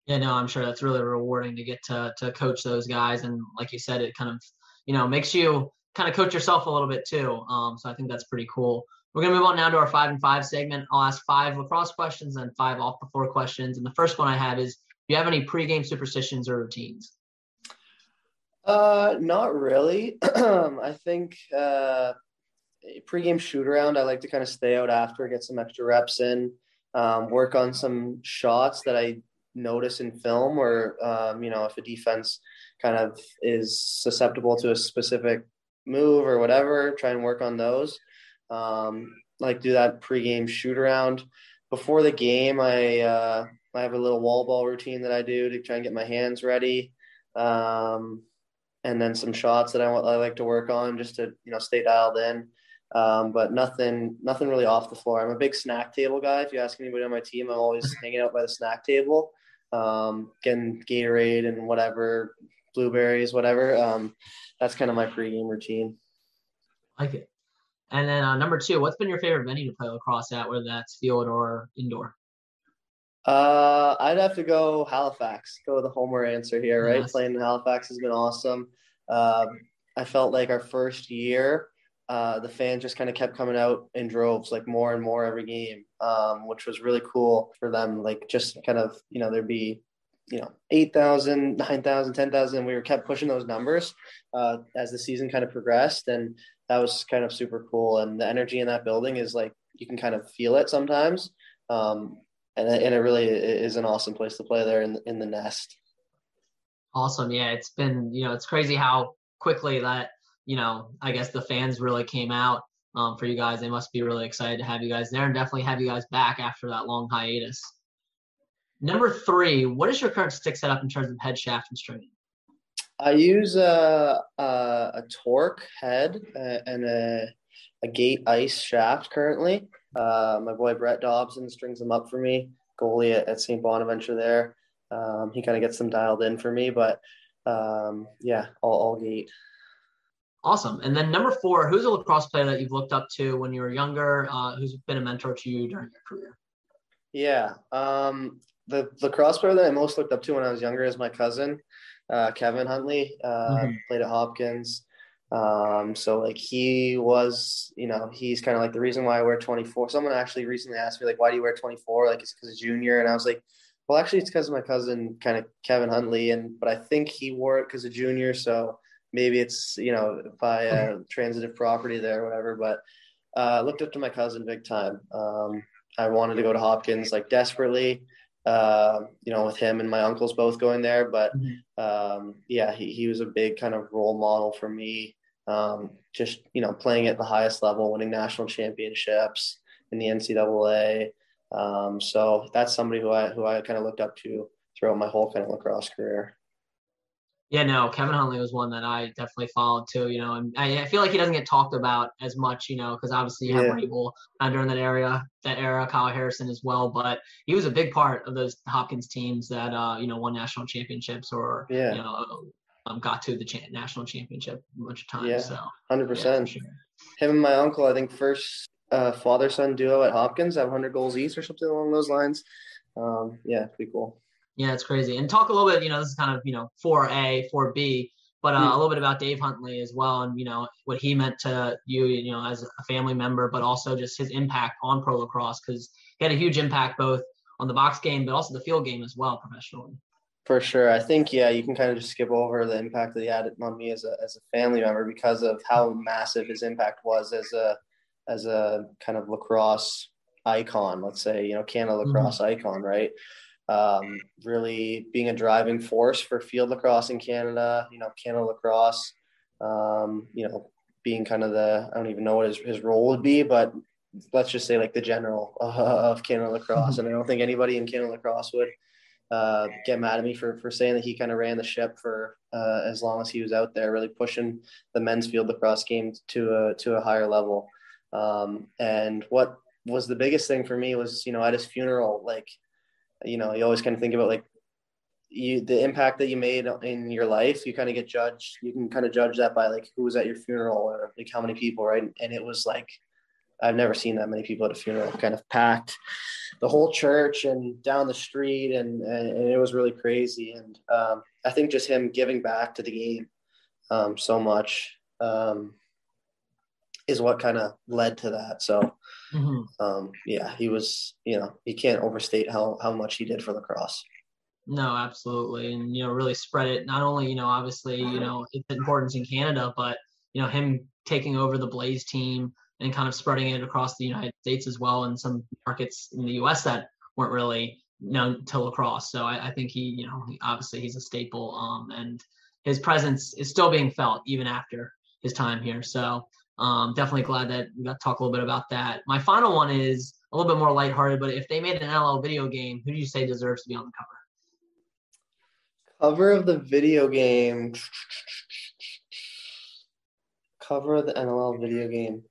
Yeah no i'm sure that's really rewarding to get to to coach those guys. And like you said it kind of you know makes you kind of coach yourself a little bit too. Um, so I think that's pretty cool. We're gonna move on now to our five and five segment. I'll ask five lacrosse questions and five off the floor questions. And the first one I have is, do you have any pregame superstitions or routines? Uh, not really. (clears throat) I think uh, pregame shoot around. I like to kind of stay out after, get some extra reps in, um, work on some shots that I notice in film, or um, you know, if a defense kind of is susceptible to a specific move or whatever, try and work on those. Um, like do that pregame shoot around. Before the game, I uh, I have a little wall ball routine that I do to try and get my hands ready, um, and then some shots that I, I like to work on just to you know stay dialed in. Um, but nothing nothing really off the floor. I'm a big snack table guy. If you ask anybody on my team, I'm always hanging out by the snack table, um, getting Gatorade and whatever blueberries, whatever. Um, that's kind of my pregame routine. like it. And then uh, number two, what's been your favorite venue to play lacrosse at, whether that's field or indoor? Uh, I'd have to go Halifax. Go with the homer answer here, right? Playing in Halifax has been awesome. Um, I felt like our first year, uh, the fans just kind of kept coming out in droves, like more and more every game, um, which was really cool for them. Like just kind of, you know, there'd be, you know, 8,000, 9,000, 10,000. We were kept pushing those numbers uh, as the season kind of progressed. And that was kind of super cool. And the energy in that building is like, you can kind of feel it sometimes. Um, and and it really is an awesome place to play there in in the nest. Awesome, yeah. It's been you know it's crazy how quickly that you know I guess the fans really came out um, for you guys. They must be really excited to have you guys there and definitely have you guys back after that long hiatus. Number three, what is your current stick setup in terms of head shaft and stringing? I use a a, a torque head uh, and a a Gait ice shaft currently. Uh, my boy Brett Dobson strings them up for me, goalie at, at St. Bonaventure there. Um, he kind of gets them dialed in for me, but um, yeah, all, all Gait. Awesome. And then number four, who's a lacrosse player that you've looked up to when you were younger? Uh, who's been a mentor to you during your career? Yeah, um, the lacrosse player that I most looked up to when I was younger is my cousin, uh, Kevin Huntley. Uh, mm-hmm. Played at Hopkins. Um, so like he was, you know, he's kind of like the reason why I wear 24. Someone actually recently asked me like, why do you wear 24? Like it's because of junior. And I was like, well, actually it's because of my cousin kind of Kevin Huntley. And, but I think he wore it because of junior. So maybe it's, you know, by a transitive property there or whatever, but, uh, looked up to my cousin big time. Um, I wanted to go to Hopkins like desperately, uh, you know, with him and my uncles both going there. But mm-hmm. um, yeah, he, he was a big kind of role model for me um, just you know playing at the highest level, winning national championships in the NCAA. Um, so that's somebody who I who I kind of looked up to throughout my whole kind of lacrosse career. Yeah, no, Kevin Huntley was one that I definitely followed too. You know, and I, I feel like he doesn't get talked about as much, you know, because obviously you have yeah. Rabil uh, during that area, that era, Kyle Harrison as well. But he was a big part of those Hopkins teams that uh, you know won national championships or yeah. you know um, got to the cha- national championship a bunch of times. Yeah, so hundred yeah, percent. Sure. Him and my uncle, I think, first uh, father son duo at Hopkins have hundred goals each or something along those lines. Um, yeah, pretty cool. Yeah, it's crazy. And talk a little bit. You know, this is kind of you know four A, four B, but uh, mm. a little bit about Dave Huntley as well, and you know what he meant to you, you know, as a family member, but also just his impact on pro lacrosse because he had a huge impact both on the box game, but also the field game as well professionally. For sure. I think, yeah, you can kind of just skip over the impact that he had on me as a, as a family member because of how massive his impact was as a, as a kind of lacrosse icon, let's say, you know, Canada mm-hmm. lacrosse mm-hmm. icon, right? Um, really being a driving force for field lacrosse in Canada, you know, Canada lacrosse, um, you know, being kind of the, I don't even know what his, his role would be, but let's just say like the general (laughs) of Canada lacrosse. And I don't think anybody in Canada lacrosse would, uh, get mad at me for for saying that he kind of ran the ship for uh, as long as he was out there, really pushing the men's field lacrosse game to a to a higher level. Um, and what was the biggest thing for me was you know at his funeral, like you know you always kind of think about like you the impact that you made in your life. You kind of get judged. You can kind of judge that by like who was at your funeral or like how many people, right? And it was like I've never seen that many people at a funeral, kind of packed the whole church and down the street, and, and it was really crazy. And um, I think just him giving back to the game um, so much um, is what kind of led to that. So, mm-hmm. Um, yeah, he was, you know, you can't overstate how how much he did for lacrosse. No, absolutely, and you know, really spread it. Not only, you know, obviously, you know, its importance in Canada, but you know, him taking over the Blaze team and kind of spreading it across the United States as well, and some markets in the U.S. that weren't really known to lacrosse. So I, I think he, you know, obviously he's a staple, um, and his presence is still being felt even after his time here. So um, definitely glad that we got to talk a little bit about that. My final one is a little bit more lighthearted, but if they made an NLL video game, who do you say deserves to be on the cover? Cover of the video game. Cover of the NLL video game.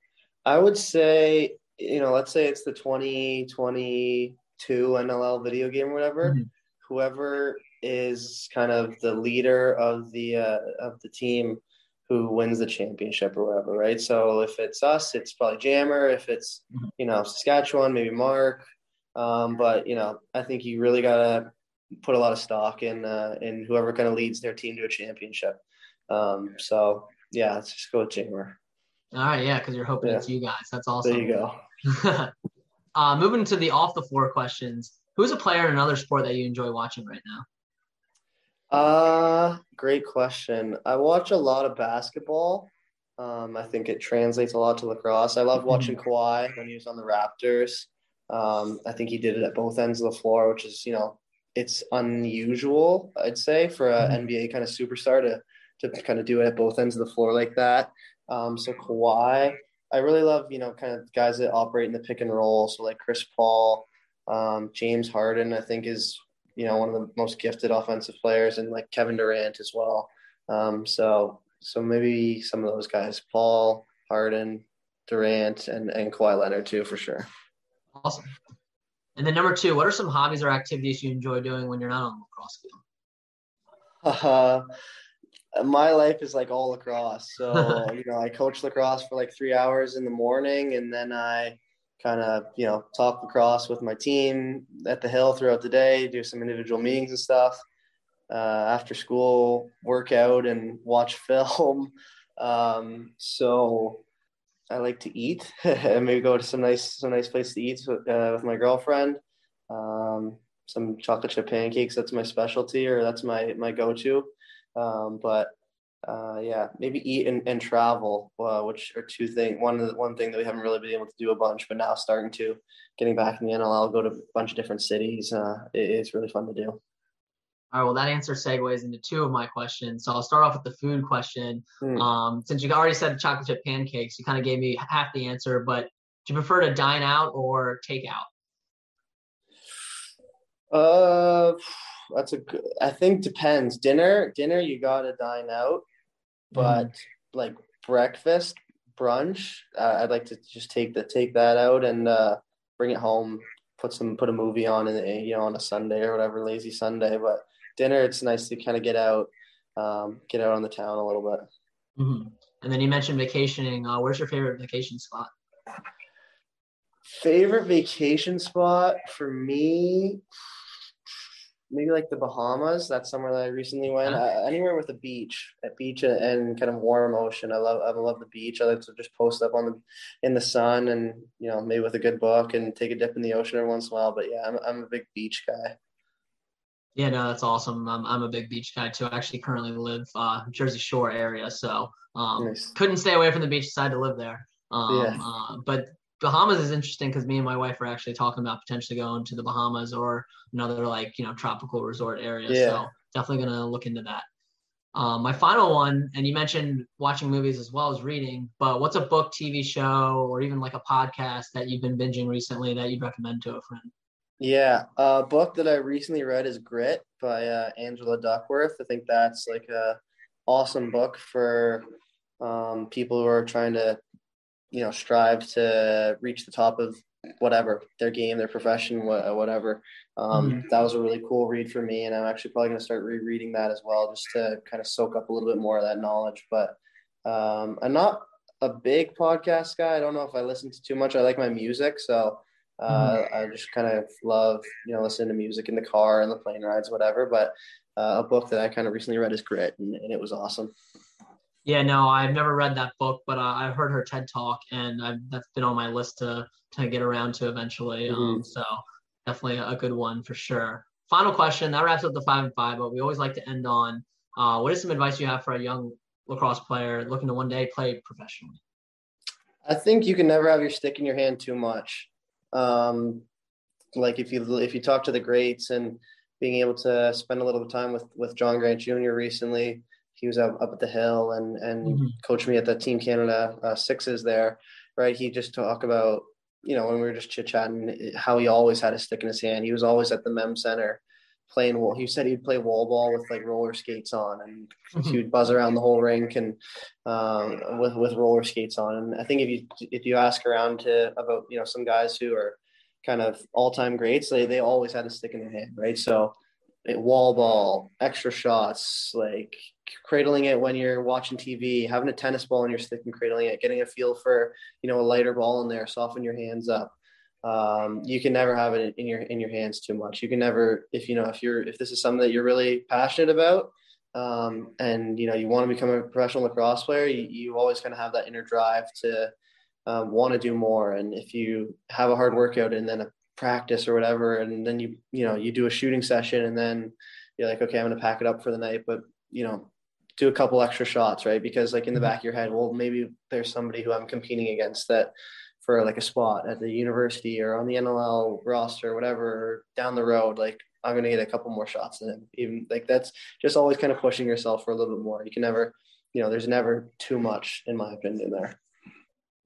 I would say, you know, let's say it's the 2022 NLL video game or whatever. Mm-hmm. Whoever is kind of the leader of the uh, of the team who wins the championship or whatever, right? So if it's us, it's probably Jammer. If it's mm-hmm. you know Saskatchewan, maybe Mark. Um, but you know, I think you really gotta put a lot of stock in uh, in whoever kind of leads their team to a championship. Um, so yeah, let's just go with Jammer. All right, yeah, because you're hoping yeah. it's you guys. That's awesome. There you go. (laughs) uh, moving to the off the floor questions. Who's a player in another sport that you enjoy watching right now? Uh, great question. I watch a lot of basketball. Um, I think it translates a lot to lacrosse. I love mm-hmm. watching Kawhi when he was on the Raptors. Um, I think he did it at both ends of the floor, which is, you know, it's unusual, I'd say, for an mm-hmm. NBA kind of superstar to to kind of do it at both ends of the floor like that. Um, so Kawhi, I really love, you know, kind of guys that operate in the pick and roll. So like Chris Paul, um, James Harden, I think is, you know, one of the most gifted offensive players, and like Kevin Durant as well. Um, so so maybe some of those guys, Paul, Harden, Durant, and and Kawhi Leonard too, for sure. Awesome. And then number two, what are some hobbies or activities you enjoy doing when you're not on the lacrosse field? Uh, my life is like all lacrosse. So, (laughs) you know, I coach lacrosse for like three hours in the morning and then I kind of, you know, talk lacrosse with my team at the hill throughout the day, do some individual meetings and stuff. Uh, after school, work out and watch (laughs) film. Um, so I like to eat (laughs) and maybe go to some nice, some nice place to eat with, uh, with my girlfriend. Um, some chocolate chip pancakes. That's my specialty or that's my, my go-to. Um, but uh, yeah, maybe eat and, and travel, uh, which are two things. One the, one thing that we haven't really been able to do a bunch, but now starting to, getting back in the NLL, go to a bunch of different cities. Uh, it, it's really fun to do. All right, well, that answer segues into two of my questions. So I'll start off with the food question. Mm. Um, since you already said chocolate chip pancakes, you kind of gave me half the answer, but do you prefer to dine out or take out? Uh, that's a good. I think depends. Dinner, dinner, you gotta dine out, but mm. like breakfast, brunch, uh, I'd like to just take the take that out and uh, bring it home. Put some put a movie on in you know on a Sunday or whatever lazy Sunday. But dinner, it's nice to kind of get out, um, get out on the town a little bit. Mm-hmm. And then you mentioned vacationing. Uh, where's your favorite vacation spot? Favorite vacation spot for me maybe like the Bahamas. That's somewhere that I recently went. Uh, anywhere with a beach, a beach and kind of warm ocean. I love I love the beach. I like to just post up on the in the sun and you know maybe with a good book and take a dip in the ocean every once in a while. But yeah, I'm I'm a big beach guy. Yeah, no, that's awesome. I'm, I'm a big beach guy too. I actually currently live uh, Jersey Shore area, so um, nice. couldn't stay away from the beach. Decided to live there. Um, yeah. Uh, but Bahamas is interesting because me and my wife are actually talking about potentially going to the Bahamas or another like you know tropical resort area. Yeah. So definitely gonna look into that. Um, my final one, and you mentioned watching movies as well as reading, but what's a book, TV show, or even like a podcast that you've been binging recently that you'd recommend to a friend? Yeah, a book that I recently read is Grit by uh, Angela Duckworth. I think that's like a awesome book for um, people who are trying to you know strive to reach the top of whatever their game their profession whatever. Um, mm-hmm. that was a really cool read for me and i'm actually probably going to start rereading that as well just to kind of soak up a little bit more of that knowledge. But um, i'm not a big podcast guy. I don't know if i listen to too much. I like my music so uh, mm-hmm. i just kind of love you know listening to music in the car and the plane rides whatever. But uh, a book that i kind of recently read is grit and, and it was awesome yeah, no, I've never read that book, but uh, I've heard her TED talk, and I've, that's been on my list to to get around to eventually. Mm-hmm. Um, so definitely a good one for sure. Final question. That wraps up the five and five, but we always like to end on uh, what is some advice you have for a young lacrosse player looking to one day play professionally? I think you can never have your stick in your hand too much. Um, like if you if you talk to the greats and being able to spend a little bit time with with John Grant Jr. recently he was up, up at the hill and and mm-hmm. coached me at the Team Canada uh, sixes there, right? He just talked about you know when we were just chit chatting how he always had a stick in his hand. He was always at the Mem Center playing wall. He said he'd play wall ball with like roller skates on, and mm-hmm. he would buzz around the whole rink and um, with with roller skates on. And I think if you if you ask around to about you know some guys who are kind of all time greats, they they always had a stick in their hand, right? So wall ball, extra shots, like cradling it when you're watching TV, having a tennis ball in your stick and cradling it, getting a feel for, you know, a lighter ball in there, soften your hands up. um, you can never have it in your in your hands too much. You can never, if you know, if you're if this is something that you're really passionate about, um, and you know you want to become a professional lacrosse player, you, you always kind of have that inner drive to um, want to do more. And if you have a hard workout and then a practice or whatever, and then you you know you do a shooting session, and then you're like, okay, I'm going to pack it up for the night, but you know do a couple extra shots, right? Because like in the mm-hmm. back of your head, well, maybe there's somebody who I'm competing against that for like a spot at the university or on the NLL roster or whatever down the road. Like I'm to get a couple more shots than him. Even like that's just always kind of pushing yourself for a little bit more. You can never, you know, there's never too much in my opinion there.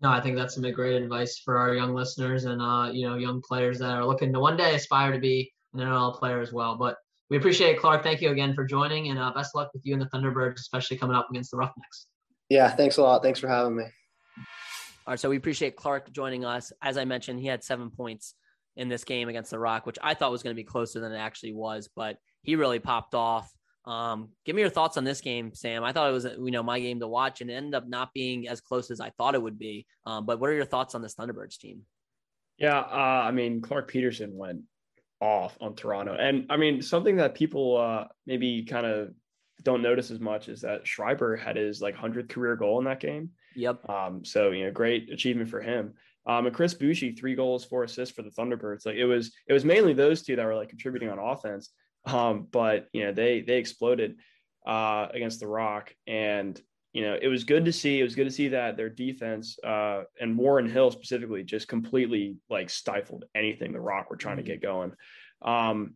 No, I think that's some great advice for our young listeners and uh, you know, young players that are looking to one day aspire to be an NLL player as well. But we appreciate it, Clarke. Thank you again for joining, and uh, best luck with you and the Thunderbirds, especially coming up against the Roughnecks. Yeah, thanks a lot. Thanks for having me. All right, so we appreciate Clarke joining us. As I mentioned, he had seven points in this game against the Rock, which I thought was going to be closer than it actually was, but he really popped off. Um, give me your thoughts on this game, Sam. I thought it was, you know, my game to watch, and it ended up not being as close as I thought it would be. Um, but what are your thoughts on this Thunderbirds team? Yeah, uh, I mean, Clarke Petterson went off on Toronto. And I mean, something that people uh, maybe kind of don't notice as much is that Schreiber had his like 100th career goal in that game. Yep. Um, so, you know, great achievement for him. Um, and Chris Boushy, three goals, four assists for the Thunderbirds. Like it was, it was mainly those two that were like contributing on offense. Um, but you know, they they exploded uh, against the Rock, and you know, it was good to see. It was good to see that their defense uh, and Warren Hill specifically just completely like stifled anything the Rock were trying to mm-hmm. get going. Um,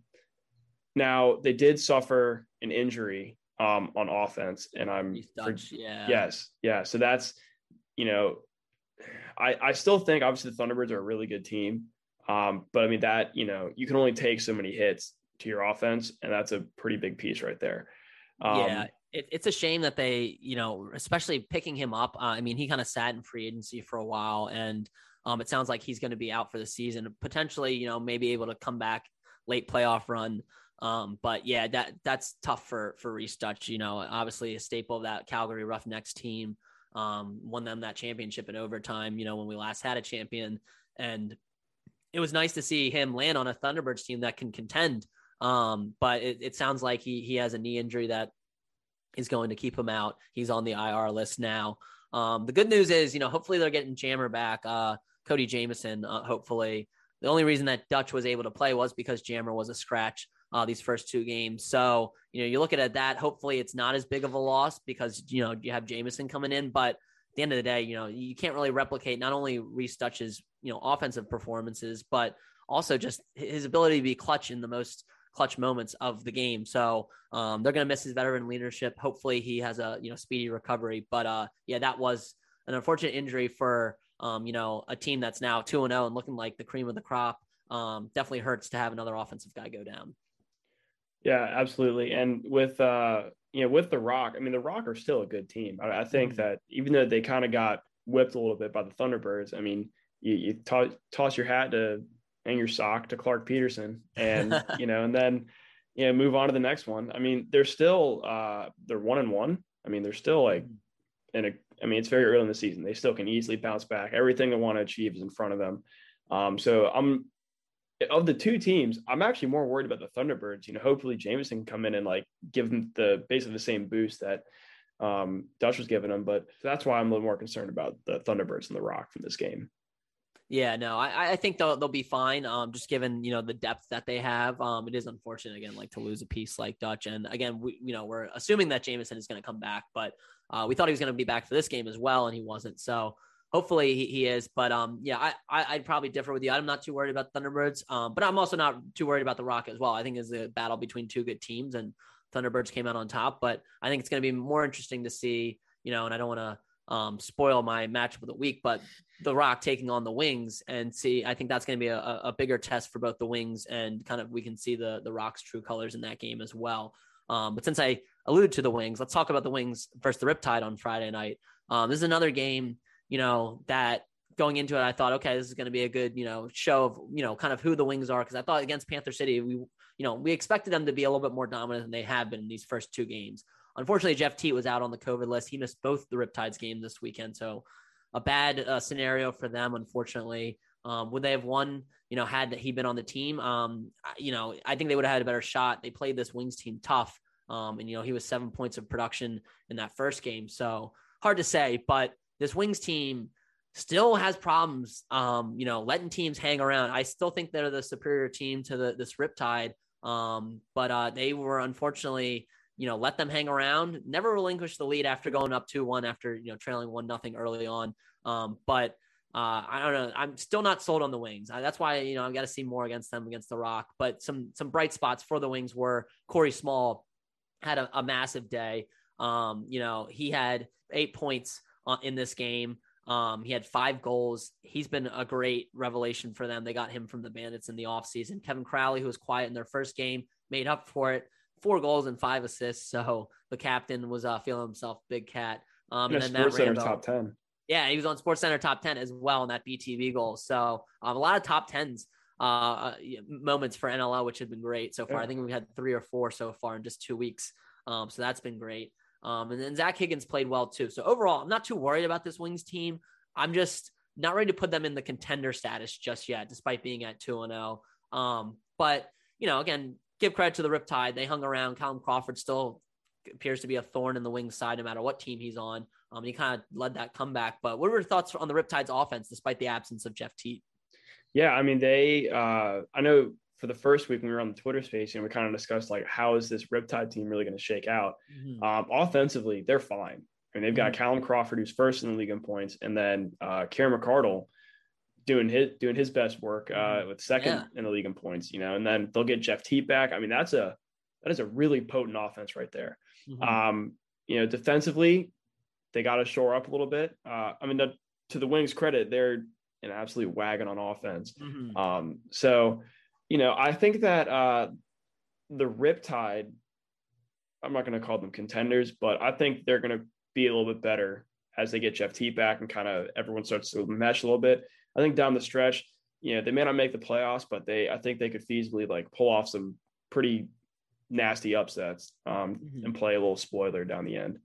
now they did suffer an injury um, on offense, and I'm Dutch, yeah, yes, yeah. So that's you know, I I still think obviously the Thunderbirds are a really good team, um, but I mean that you know you can only take so many hits to your offense, and that's a pretty big piece right there. Um, yeah, it, it's a shame that they, you know, especially picking him up. Uh, I mean, he kind of sat in free agency for a while, and um, it sounds like he's going to be out for the season. Potentially, you know, maybe able to come back late playoff run. Um, but yeah, that that's tough for for Reese Dutch. You know, obviously a staple of that Calgary Roughnecks team. Um, won them that championship in overtime. You know, when we last had a champion, and it was nice to see him land on a Thunderbirds team that can contend. Um, but it, it sounds like he he has a knee injury that is going to keep him out. He's on the IR list now. Um, the good news is, you know, hopefully they're getting Jammer back. Uh, Cody Jamieson, uh, hopefully. The only reason that Dutch was able to play was because Jammer was a scratch uh, these first two games. So, you know, you look at that, hopefully it's not as big of a loss because, you know, you have Jamieson coming in. But at the end of the day, you know, you can't really replicate not only Reese Dutch's, you know, offensive performances, but also just his ability to be clutch in the most clutch moments of the game. So um, they're going to miss his veteran leadership. Hopefully he has a you know speedy recovery. But uh, yeah, that was an unfortunate injury for um, you know a team that's now two and zero oh and looking like the cream of the crop. Um, definitely hurts to have another offensive guy go down. Yeah, absolutely. And with uh, you know with the Rock, I mean the Rock are still a good team. I, I think mm-hmm. that even though they kind of got whipped a little bit by the Thunderbirds, I mean you, you t- toss your hat to and your sock to Clarke Petterson, and (laughs) you know, and then you know, move on to the next one. I mean, they're still uh, they're one and one. I mean, they're still like in a. I mean, it's very early in the season. They still can easily bounce back. Everything they want to achieve is in front of them. Um, so I'm of the two teams, I'm actually more worried about the Thunderbirds. You know, hopefully Jamieson can come in and like give them the basically the same boost that um, Dutch was giving them. But that's why I'm a little more concerned about the Thunderbirds and the Rock from this game. Yeah, no, I, I think they'll they'll be fine. Um, just given you know the depth that they have. Um, it is unfortunate again, like to lose a piece like Dutch, and again, we you know we're assuming that Jamieson is going to come back, but uh, we thought he was going to be back for this game as well, and he wasn't. So hopefully he, he is. But um, yeah, I, I would probably differ with you. I'm not too worried about Thunderbirds. Um, but I'm also not too worried about the Rock as well. I think it's a battle between two good teams, and Thunderbirds came out on top. But I think it's going to be more interesting to see. You know, and I don't want to um, spoil my matchup of the week, but The Rock taking on the Wings and see. I think that's going to be a, a, bigger test for both the Wings and kind of we can see the the Rock's true colors in that game as well. Um, but since I alluded to the Wings, let's talk about the Wings versus the Riptide on Friday night. Um, this is another game, you know, that going into it, I thought, okay, this is going to be a good, you know, show of, you know, kind of who the Wings are because I thought against Panther City, we, you know, we expected them to be a little bit more dominant than they have been in these first two games. Unfortunately, Jeff Teat was out on the COVID list. He missed both the Riptides game this weekend. So a bad uh, scenario for them, unfortunately. Um, would they have won? You know, had he been on the team, um, you know, I think they would have had a better shot. They played this Wings team tough, um, and you know, he was seven points of production in that first game. So hard to say, but this Wings team still has problems. Um, you know, letting teams hang around. I still think they're the superior team to the this Riptide. Um, but uh, they were unfortunately, you know, let them hang around. Never relinquish the lead after going up two one after you know trailing one nothing early on. Um, but uh, I don't know. I'm still not sold on the Wings. I, that's why you know I've got to see more against them against the Rock. But some some bright spots for the Wings were Corey Small had a, a massive day. Um, you know he had eight points in this game. Um, he had five goals. He's been a great revelation for them. They got him from the Bandits in the offseason. Kevin Crowley, who was quiet in their first game, made up for it. Four goals and five assists. So the captain was uh, feeling himself big cat. Um, and, and then Sports Center top ten. Yeah, he was on Sports Center top ten as well in that BTB goal. So um, a lot of top tens uh, uh moments for NLL, which have been great so far. Yeah. I think we had three or four so far in just two weeks. Um, so that's been great. Um, and then Zach Higgins played well too. So overall, I'm not too worried about this Wings team. I'm just not ready to put them in the contender status just yet, despite being at 2 and 0. Um, but, you know, again, give credit to the Riptide. They hung around. Callum Crawford still appears to be a thorn in the wing side no matter what team he's on. Um, and he kind of led that comeback. But what were your thoughts on the Riptide's offense despite the absence of Jeff Teat? Yeah, I mean, they, uh, I know for the first week when we were on the Twitter space, know, we kind of discussed like how is this Riptide team really going to shake out? Mm-hmm. Um, offensively, they're fine. I mean, they've got mm-hmm. Callum Crawford, who's first in the league in points, and then uh, Kieran McArdle doing his doing his best work uh, mm-hmm. with second yeah. in the league in points. You know, and then they'll get Jeff Teat back. I mean, that's a that is a really potent offense right there. Mm-hmm. Um, you know, defensively, they got to shore up a little bit. Uh, I mean, the, to the Wings' credit, they're an absolute wagon on offense. Mm-hmm. Um, so you know, I think that uh, the Riptide, I'm not going to call them contenders, but I think they're going to be a little bit better as they get Jeff Teat back and kind of everyone starts to mesh a little bit. I think down the stretch, you know, they may not make the playoffs, but they, I think they could feasibly like pull off some pretty nasty upsets um, mm-hmm. and play a little spoiler down the end.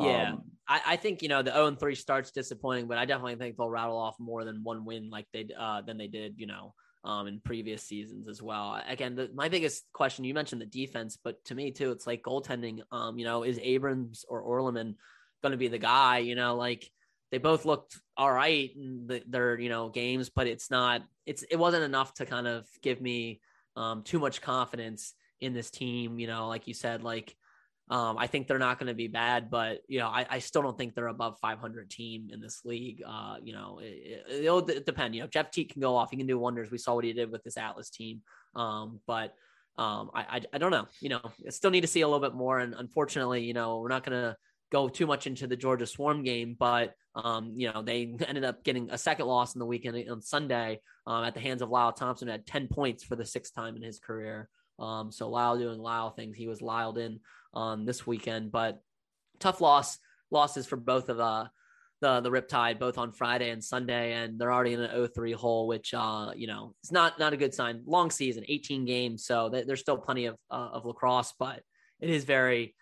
Yeah, um, I, I, think you know the 0 and 3 starts disappointing, but I definitely think they'll rattle off more than one win like they uh than they did, you know, um, in previous seasons as well. Again, the, my biggest question you mentioned the defense, but to me too, it's like goaltending. Um, you know, is Abrams or Orleman going to be the guy? You know, like they both looked all right in the, their you know games, but it's not. It's it wasn't enough to kind of give me um, too much confidence in this team. You know, like you said, like um, I think they're not going to be bad, but you know, I, I, still don't think they're above 500 team in this league. Uh, you know, it, will depend. You know, Jeff Teat can go off; he can do wonders. We saw what he did with this Atlas team, um, but um, I, I, I don't know. You know, I still need to see a little bit more. And unfortunately, you know, we're not going to go too much into the Georgia Swarm game, but um, you know, they (laughs) ended up getting a second loss in the weekend on Sunday um, at the hands of Lyle Thompson. Had 10 points for the sixth time in his career. Um, so Lyle doing Lyle things. He was Lyled in um, this weekend. But tough loss losses for both of uh, the the Riptide, both on Friday and Sunday, and they're already in an 0-3 hole, which uh, you know it's not not a good sign. Long season, 18 games, so there's still plenty of uh, of lacrosse, but it is very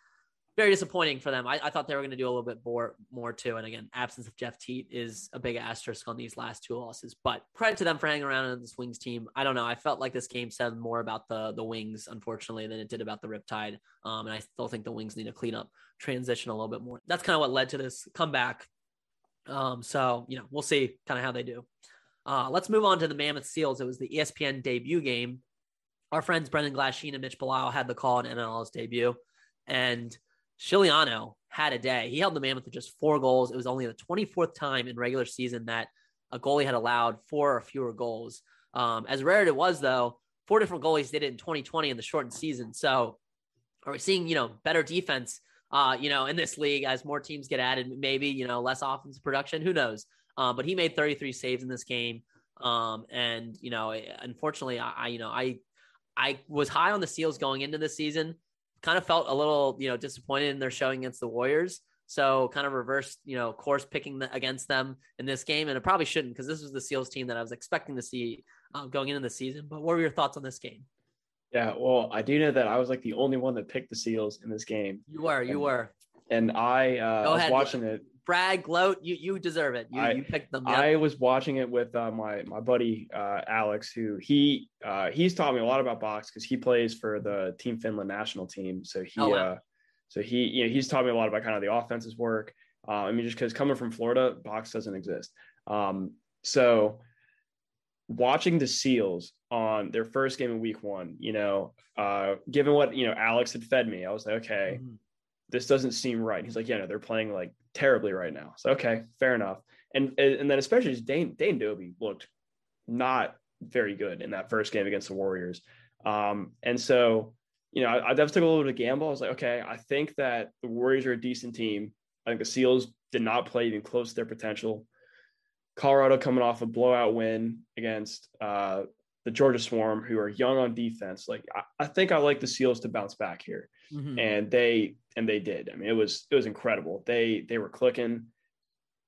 very disappointing for them. I, I thought they were going to do a little bit more, more too. And again, absence of Jeff Teat is a big asterisk on these last two losses. But credit to them for hanging around in this Wings team. I don't know. I felt like this game said more about the the Wings, unfortunately, than it did about the Riptide. Um, and I still think the Wings need to clean up transition a little bit more. That's kind of what led to this comeback. Um, so you know, we'll see kind of how they do. Uh, let's move on to the Mammoth Seals. It was the ESPN debut game. Our friends Brendan Glasheen and Mitch Belisle had the call in NLL's debut, and Scigliano had a day. He held the Mammoth with just four goals. It was only the 24th time in regular season that a goalie had allowed four or fewer goals. Um, as rare as it was, though, four different goalies did it in 2020 in the shortened season. So are we seeing, you know, better defense, uh, you know, in this league as more teams get added, maybe, you know, less offensive production, who knows? Uh, but he made 33 saves in this game. Um, and, you know, unfortunately, I, I, you know, I, I was high on the Seals going into the season kind of felt a little, you know, disappointed in their showing against the Warriors. So kind of reversed, you know, course picking the, against them in this game, and it probably shouldn't because this was the Seals team that I was expecting to see uh, going into the season. But what were your thoughts on this game? Yeah, well, I do know that I was like the only one that picked the Seals in this game. You were, you and, were. and I uh, was watching it. Brag, gloat. You you deserve it. You I- you picked them. Yep. I was watching it with uh, my my buddy uh, Alex, who he uh, he's taught me a lot about box because he plays for the Team Finland national team. So he Oh, wow. uh, so he you know he's taught me a lot about kind of the offenses work. Uh, I mean, just because coming from Florida, box doesn't exist. Um, so watching the Seals on their first game of Week One, you know, uh, given what you know Alex had fed me, I was like, okay, Mhm. this doesn't seem right. He's like, yeah, no, they're playing like terribly right now. So okay, fair enough. And and then especially Dane Dane Dobbie looked not very good in that first game against the Warriors. Um, and so you know, I, I definitely took a little bit of gamble. I was like, okay, I think that the Warriors are a decent team. I think the Seals did not play even close to their potential. Colorado coming off a blowout win against uh, the Georgia Swarm, who are young on defense. Like I, I think I like the Seals to bounce back here Mhm. and they and they did. I mean, it was it was incredible. They they were clicking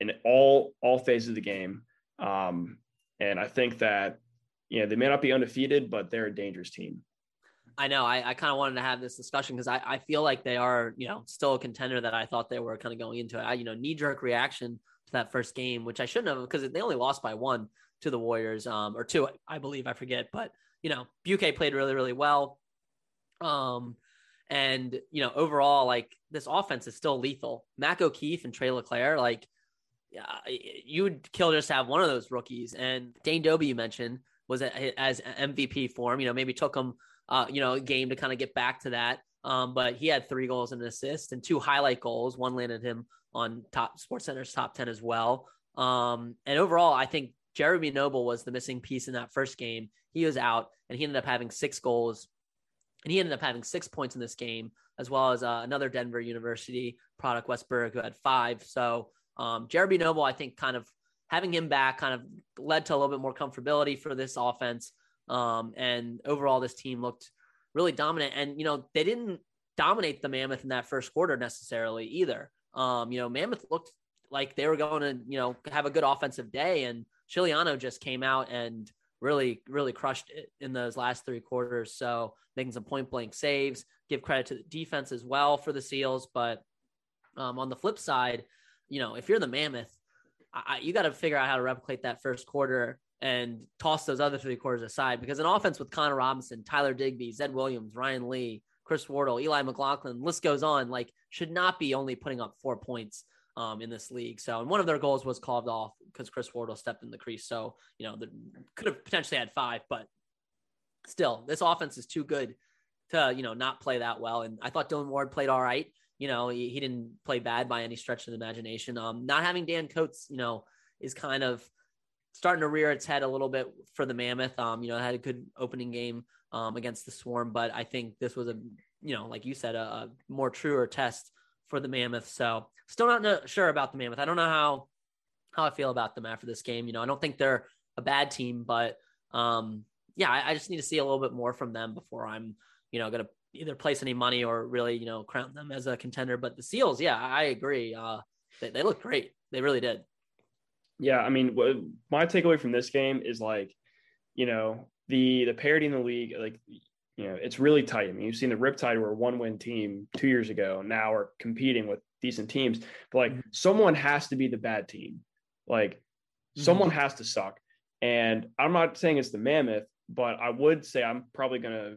in all all phases of the game, um, and I think that you know they may not be undefeated, but they're a dangerous team. I know. I, I kind of wanted to have this discussion because I, I feel like they are, you know, still a contender that I thought they were kind of going into it. I, you know, knee jerk reaction to that first game, which I shouldn't have because they only lost by one to the Warriors, um, or two, I believe, I forget. But you know, Buke played really, really well. Um, and you know, overall, like this offense is still lethal. Mac O'Keefe and Tre LeClaire, like, yeah, you would kill just to have one of those rookies. And Dane Dobbie, you mentioned, was a- as MVP form. You know, maybe took him, uh, you know, a game to kind of get back to that. Um, but he had three goals and an assist and two highlight goals. One landed him on top Sports Center's top ten as well. Um, and overall, I think Jeremy Noble was the missing piece in that first game. He was out, and he ended up having six goals, and he ended up having six points in this game, as well as uh, another Denver University product, Wes Berg, who had five. So um, Jeremy Noble, I think, kind of having him back, kind of led to a little bit more comfortability for this offense. Um, and overall, this team looked really dominant. And you know, they didn't dominate the Mammoth in that first quarter necessarily either. Um, you know, Mammoth looked like they were going to, you know, have a good offensive day, and Scigliano just came out and really, really crushed it in those last three quarters. So making some point blank saves. Give credit to the defense as well for the Seals, but um, on the flip side, you know, if you're the Mammoth, I, you got to figure out how to replicate that first quarter and toss those other three quarters aside because an offense with Connor Robinson, Tyler Digby, Zed Williams, Ryan Lee, Chris Wardle, Eli McLaughlin, list goes on, like should not be only putting up four points um, in this league. So, and one of their goals was called off because Chris Wardle stepped in the crease. So, you know, the, could have potentially had five, but still, this offense is too good to, you know, not play that well. And I thought Dillon Ward played all right. You know, he, he didn't play bad by any stretch of the imagination. Um, not having Dan Coates, you know, is kind of starting to rear its head a little bit for the Mammoth. Um, you know, had a good opening game um, against the Swarm, but I think this was a, you know, like you said, a, a more truer test for the Mammoth. So still not no- sure about the Mammoth. I don't know how how I feel about them after this game. You know, I don't think they're a bad team, but um, yeah, I, I just need to see a little bit more from them before I'm, you know, gonna either place any money or really, you know, crown them as a contender. But the Seals, yeah, I agree. Uh, they, they look great. They really did. Yeah, I mean, my takeaway from this game is like, you know, the the parity in the league, like, you know, it's really tight. I mean, you've seen the Riptide were a one win team two years ago, now are competing with decent teams. But like, mm-hmm. someone has to be the bad team. Like, mm-hmm. someone has to suck. And I'm not saying it's the Mammoth, but I would say I'm probably gonna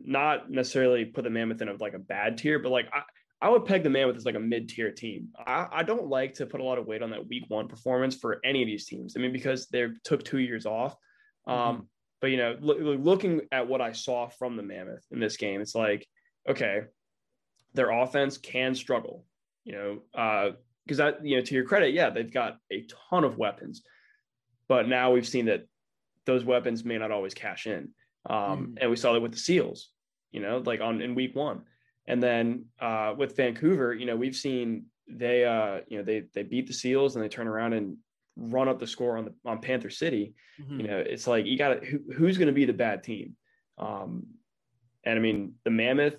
not necessarily put the Mammoth in a, like a bad tier, but like I, I would peg the Mammoth as like a mid tier team. I, I don't like to put a lot of weight on that week one performance for any of these teams. I mean, because they took two years off. Mm-hmm. Um, But, you know, loo- looking at what I saw from the Mammoth in this game, it's like, okay, their offense can struggle, you know, because that, you know, to your credit, yeah, they've got a ton of weapons. But now we've seen that those weapons may not always cash in. Um, And we saw that with the SEALs, you know, like on in week one. And then uh, with Vancouver, you know, we've seen they, uh, you know, they they beat the Seals and they turn around and run up the score on the on Panther City. Mm-hmm. You know, it's like you got to who, who's going to be the bad team. Um, and I mean, the Mammoth,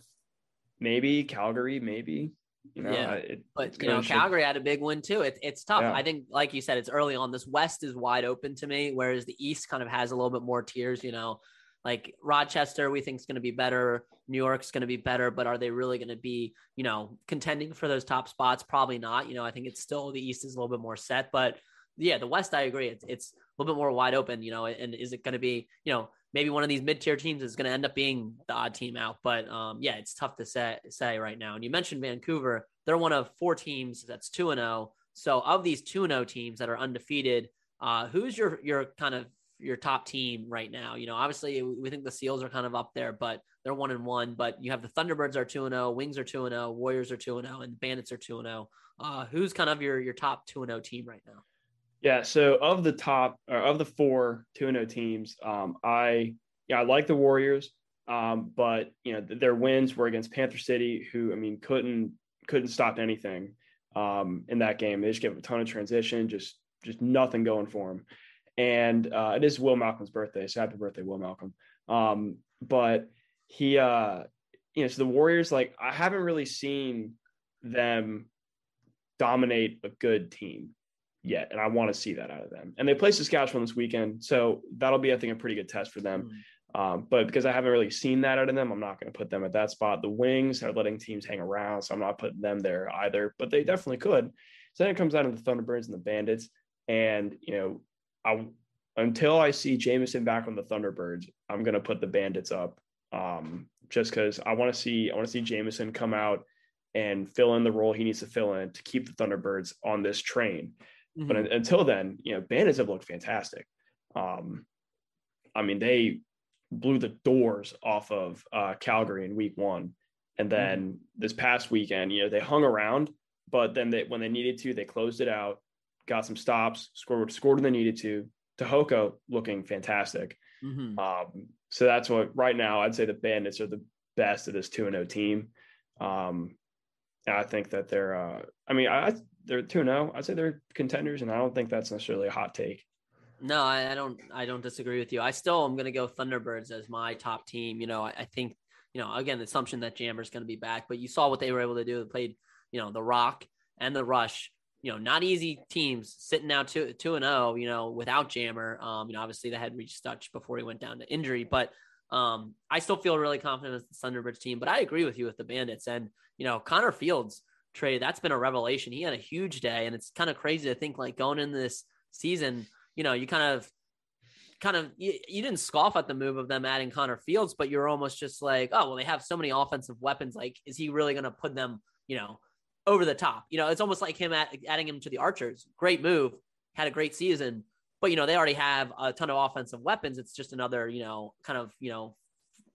maybe Calgary, maybe. You know, Yeah, it, But you know, Calgary had a big win too. It, it's tough. Yeah. I think, like you said, it's early on. This West is wide open to me, whereas the East kind of has a little bit more tiers. You know, like Rochester, we think is going to be better. New York's going to be better, but are they really going to be, you know, contending for those top spots? Probably not. You know, I think it's still the East is a little bit more set, but yeah, the West, I agree. It's it's a little bit more wide open, you know. And is it going to be, you know, maybe one of these mid tier teams is going to end up being the odd team out? But um, yeah, it's tough to say say right now. And you mentioned Vancouver; they're one of four teams that's two and zero. Oh. So of these two and zero oh teams that are undefeated, uh, who's your your kind of your top team right now? You know, obviously we think the Seals are kind of up there, but they're one and one. But you have the Thunderbirds are two and zero, Wings are two and zero, Warriors are two and zero, and the Bandits are two and. Uh, who's kind of your your top two and zero team right now? Yeah. So of the top or of the four two and zero teams, um, I yeah I like the Warriors, um, but you know their wins were against Panther City, who I mean couldn't couldn't stop anything um, in that game. They just gave a ton of transition, just just nothing going for them. And uh, it is Will Malcolm's birthday, so happy birthday, Will Malcolm. Um, but he, uh, you know, so the Warriors, like I haven't really seen them dominate a good team yet, and I want to see that out of them. And they play Saskatchewan this weekend, so that'll be, I think, a pretty good test for them. Mm. Um, but because I haven't really seen that out of them, I'm not going to put them at that spot. The Wings are letting teams hang around, so I'm not putting them there either. But they definitely could. So then it comes down to the Thunderbirds and the Bandits, and you know, I until I see Jamieson back on the Thunderbirds, I'm going to put the Bandits up. Um, just because I want to see I want to see Jamieson come out and fill in the role he needs to fill in to keep the Thunderbirds on this train. Mm-hmm. But until then, you know, Bandits have looked fantastic. Um, I mean, they blew the doors off of uh, Calgary in week one. And mm-hmm. then mm-hmm. this past weekend, you know, they hung around, but then they, when they needed to, they closed it out, got some stops, scored, scored when they needed to. Tehoka looking fantastic. Mm-hmm. Um, so that's what right now I'd say the Bandits are the best of this 2 0 team. Um, I think that they're, uh, I mean, I, they're 2 0. I'd say they're contenders, and I don't think that's necessarily a hot take. No, I, I don't. I don't disagree with you. I still am going to go Thunderbirds as my top team. You know, I, I think you know again the assumption that Jammer's going to be back, but you saw what they were able to do. They played you know the Rock and the Rush. You know, not easy teams sitting now two two and zero. Oh, you know, without Jammer. Um, you know, obviously they had reached Dutch before he went down to injury, but um, I still feel really confident as the Thunderbirds team. But I agree with you with the Bandits and you know Connor Fields trade. That's been a revelation. He had a huge day, and it's kind of crazy to think like going in this season you know, you kind of kind of you, you, didn't scoff at the move of them adding Connor Fields, but you're almost just like, oh well, they have so many offensive weapons. Like, is he really going to put them, you know, over the top? You know, it's almost like him at, adding him to the Archers. Great move, had a great season, but you know they already have a ton of offensive weapons. It's just another, you know, kind of you know,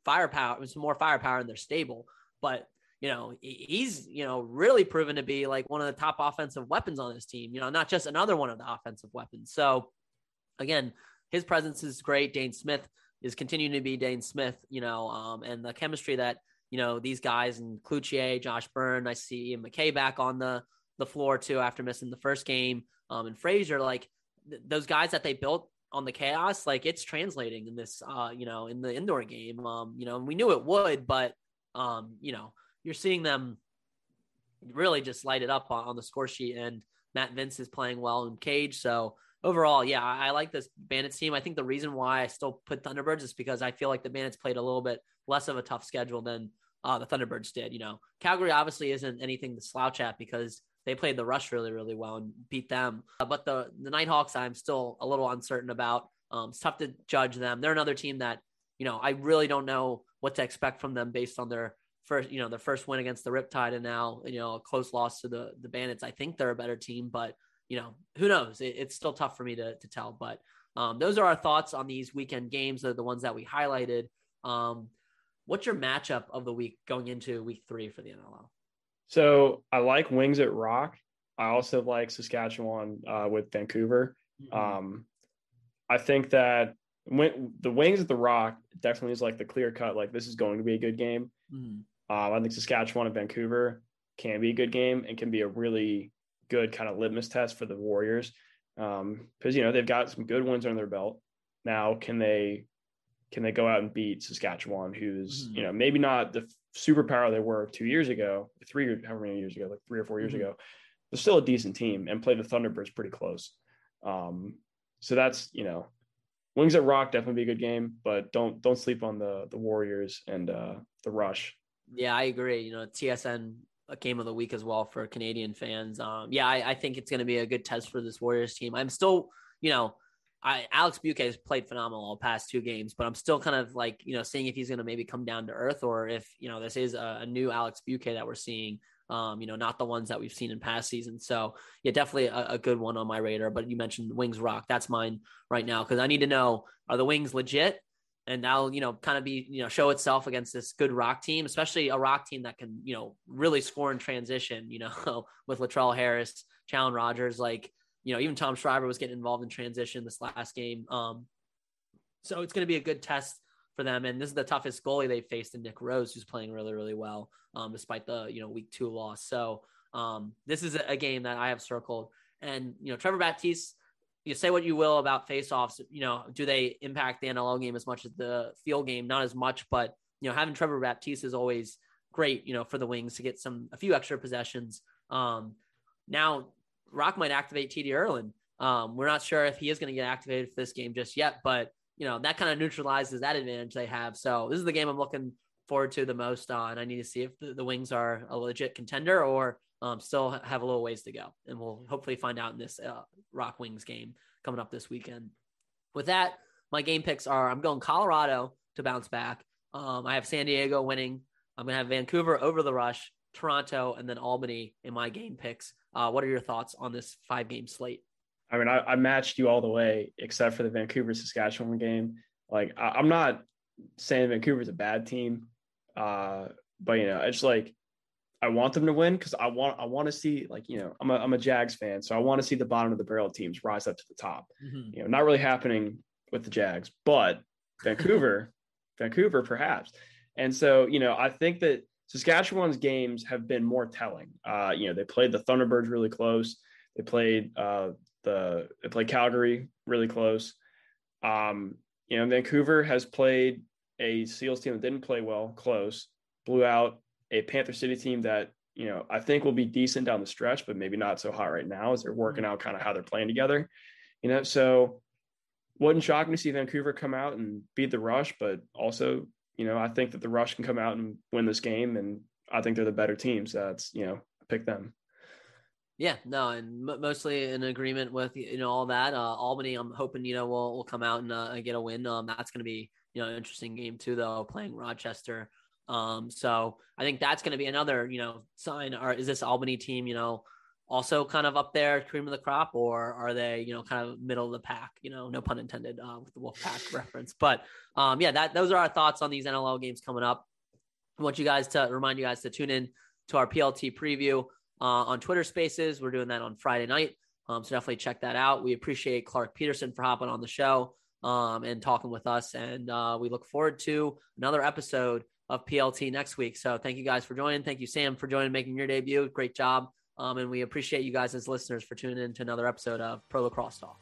firepower. It's more firepower in their stable, but. You know, he's, you know, really proven to be like one of the top offensive weapons on this team, you know, not just another one of the offensive weapons. So, again, his presence is great. Dhane Smith is continuing to be Dhane Smith, you know, um, and the chemistry that you know these guys and Cloutier, Josh Byrne, I see MacKay back on the the floor too after missing the first game, um, and Fraser, like th- those guys that they built on the chaos, like it's translating in this, uh, you know, in the indoor game, um, you know, and we knew it would, but um, you know, you're seeing them really just light it up on, on the score sheet, and Matt Vinc is playing well in cage, so overall, yeah, I, I like this Bandits team. I think the reason why I still put Thunderbirds is because I feel like the Bandits played a little bit less of a tough schedule than uh, the Thunderbirds did. You know, Calgary obviously isn't anything to slouch at because they played the rush really, really well and beat them. Uh, but the the Knighthawks, I'm still a little uncertain about. Um, it's tough to judge them. They're another team that you know I really don't know what to expect from them based on their first, you know, their first win against the Riptide and now you know a close loss to the the Bandits. I think they're a better team, but you know, who knows? It, it's still tough for me to, to tell. But um, those are our thoughts on these weekend games. They're the ones that we highlighted. Um, what's your matchup of the week going into week three for the NLL? So I like Wings at Rock. I also like Saskatchewan uh, with Vancouver. Mm-hmm. Um, I think that when the Wings at the Rock definitely is like the clear cut. Like this is going to be a good game. Mm-hmm. Uh, I think Saskatchewan and Vancouver can be a good game and can be a really good kind of litmus test for the Warriors because um, you know they've got some good wins on their belt. Now, can they can they go out and beat Saskatchewan, who's mm-hmm. you know maybe not the superpower they were two years ago, three or however many years ago, like three or four years mm-hmm. ago, but still a decent team and play the Thunderbirds pretty close. Um, so that's you know Wings at Rock definitely be a good game, but don't don't sleep on the the Warriors and uh, the Rush. Yeah, I agree. You know, TSN a game of the week as well for Canadian fans. Um, yeah, I, I think it's going to be a good test for this Warriors team. I'm still, you know, I Alex Buque has played phenomenal all past two games, but I'm still kind of like, you know, seeing if he's going to maybe come down to earth or if, you know, this is a, a new Alex Buque that we're seeing um, you know, not the ones that we've seen in past seasons. So yeah, definitely a, a good one on my radar. But you mentioned Wings Rock. That's mine right now because I need to know are the Wings legit? And that'll, you know, kind of be, you know, show itself against this good rock team, especially a rock team that can, you know, really score in transition, you know, (laughs) with Latrell Harris, Challen Rogers, like, you know, even Tom Schreiber was getting involved in transition this last game. Um, so it's going to be a good test for them. And this is the toughest goalie they've faced in Nick Rose, who's playing really, really well, um, despite the, you know, week two loss. So um, this is a game that I have circled. And, you know, Trevor Baptiste, you say what you will about faceoffs, you know, do they impact the NLL game as much as the field game? Not as much, but, you know, having Trevor Baptiste is always great, you know, for the Wings to get some, a few extra possessions. Um, now, Rock might activate TD Ierlan. Um, we're not sure if he is going to get activated for this game just yet, but you know, that kind of neutralizes that advantage they have. So this is the game I'm looking forward to the most. on. I need to see if the, the Wings are a legit contender or um, still have a little ways to go. And we'll hopefully find out in this uh, Rock Wings game coming up this weekend. With that, my game picks are I'm going Colorado to bounce back. Um, I have San Diego winning. I'm going to have Vancouver over the rush, Toronto, and then Albany in my game picks. Uh, what are your thoughts on this five game slate? I mean, I, I, matched you all the way except for the Vancouver Saskatchewan game. Like, I, am not saying Vancouver's a bad team, uh, but you know, it's like I want them to win because I want I want to see like you know I'm a I'm a Jags fan, so I want to see the bottom of the barrel teams rise up to the top. Mm-hmm. You know, not really happening with the Jags, but Vancouver, (laughs) Vancouver perhaps. And so you know, I think that Saskatchewan's games have been more telling. Uh, you know, they played the Thunderbirds really close. They played uh, the they played Calgary really close. Um, you know, Vancouver has played a Seals team that didn't play well, close, blew out a Panther City team that you know I think will be decent down the stretch, but maybe not so hot right now as they're working out kind of how they're playing together. You know, so wasn't shocking to see Vancouver come out and beat the Rush, but also you know I think that the Rush can come out and win this game, and I think they're the better team. So that's you know pick them. Yeah, no, and m- mostly in agreement with you know all that. Uh, Albany, I'm hoping you know will will come out and uh, get a win. Um, that's going to be you know an interesting game too, though, playing Rochester. Um, so I think that's going to be another you know sign. Or is this Albany team you know also kind of up there, cream of the crop, or are they you know kind of middle of the pack? You know, no pun intended uh, with the Wolf Pack (sighs) reference. But um, yeah, that those are our thoughts on these NLL games coming up. I want you guys to remind you guys to tune in to our PLT preview uh, on Twitter Spaces. We're doing that on Friday night. Um, so definitely check that out. We appreciate Clarke Petterson for hopping on the show um, and talking with us. And uh, we look forward to another episode of PLT next week. So thank you guys for joining. Thank you, Sam, for joining, making your debut. Great job. Um, and we appreciate you guys as listeners for tuning in to another episode of Pro Lacrosse Talk.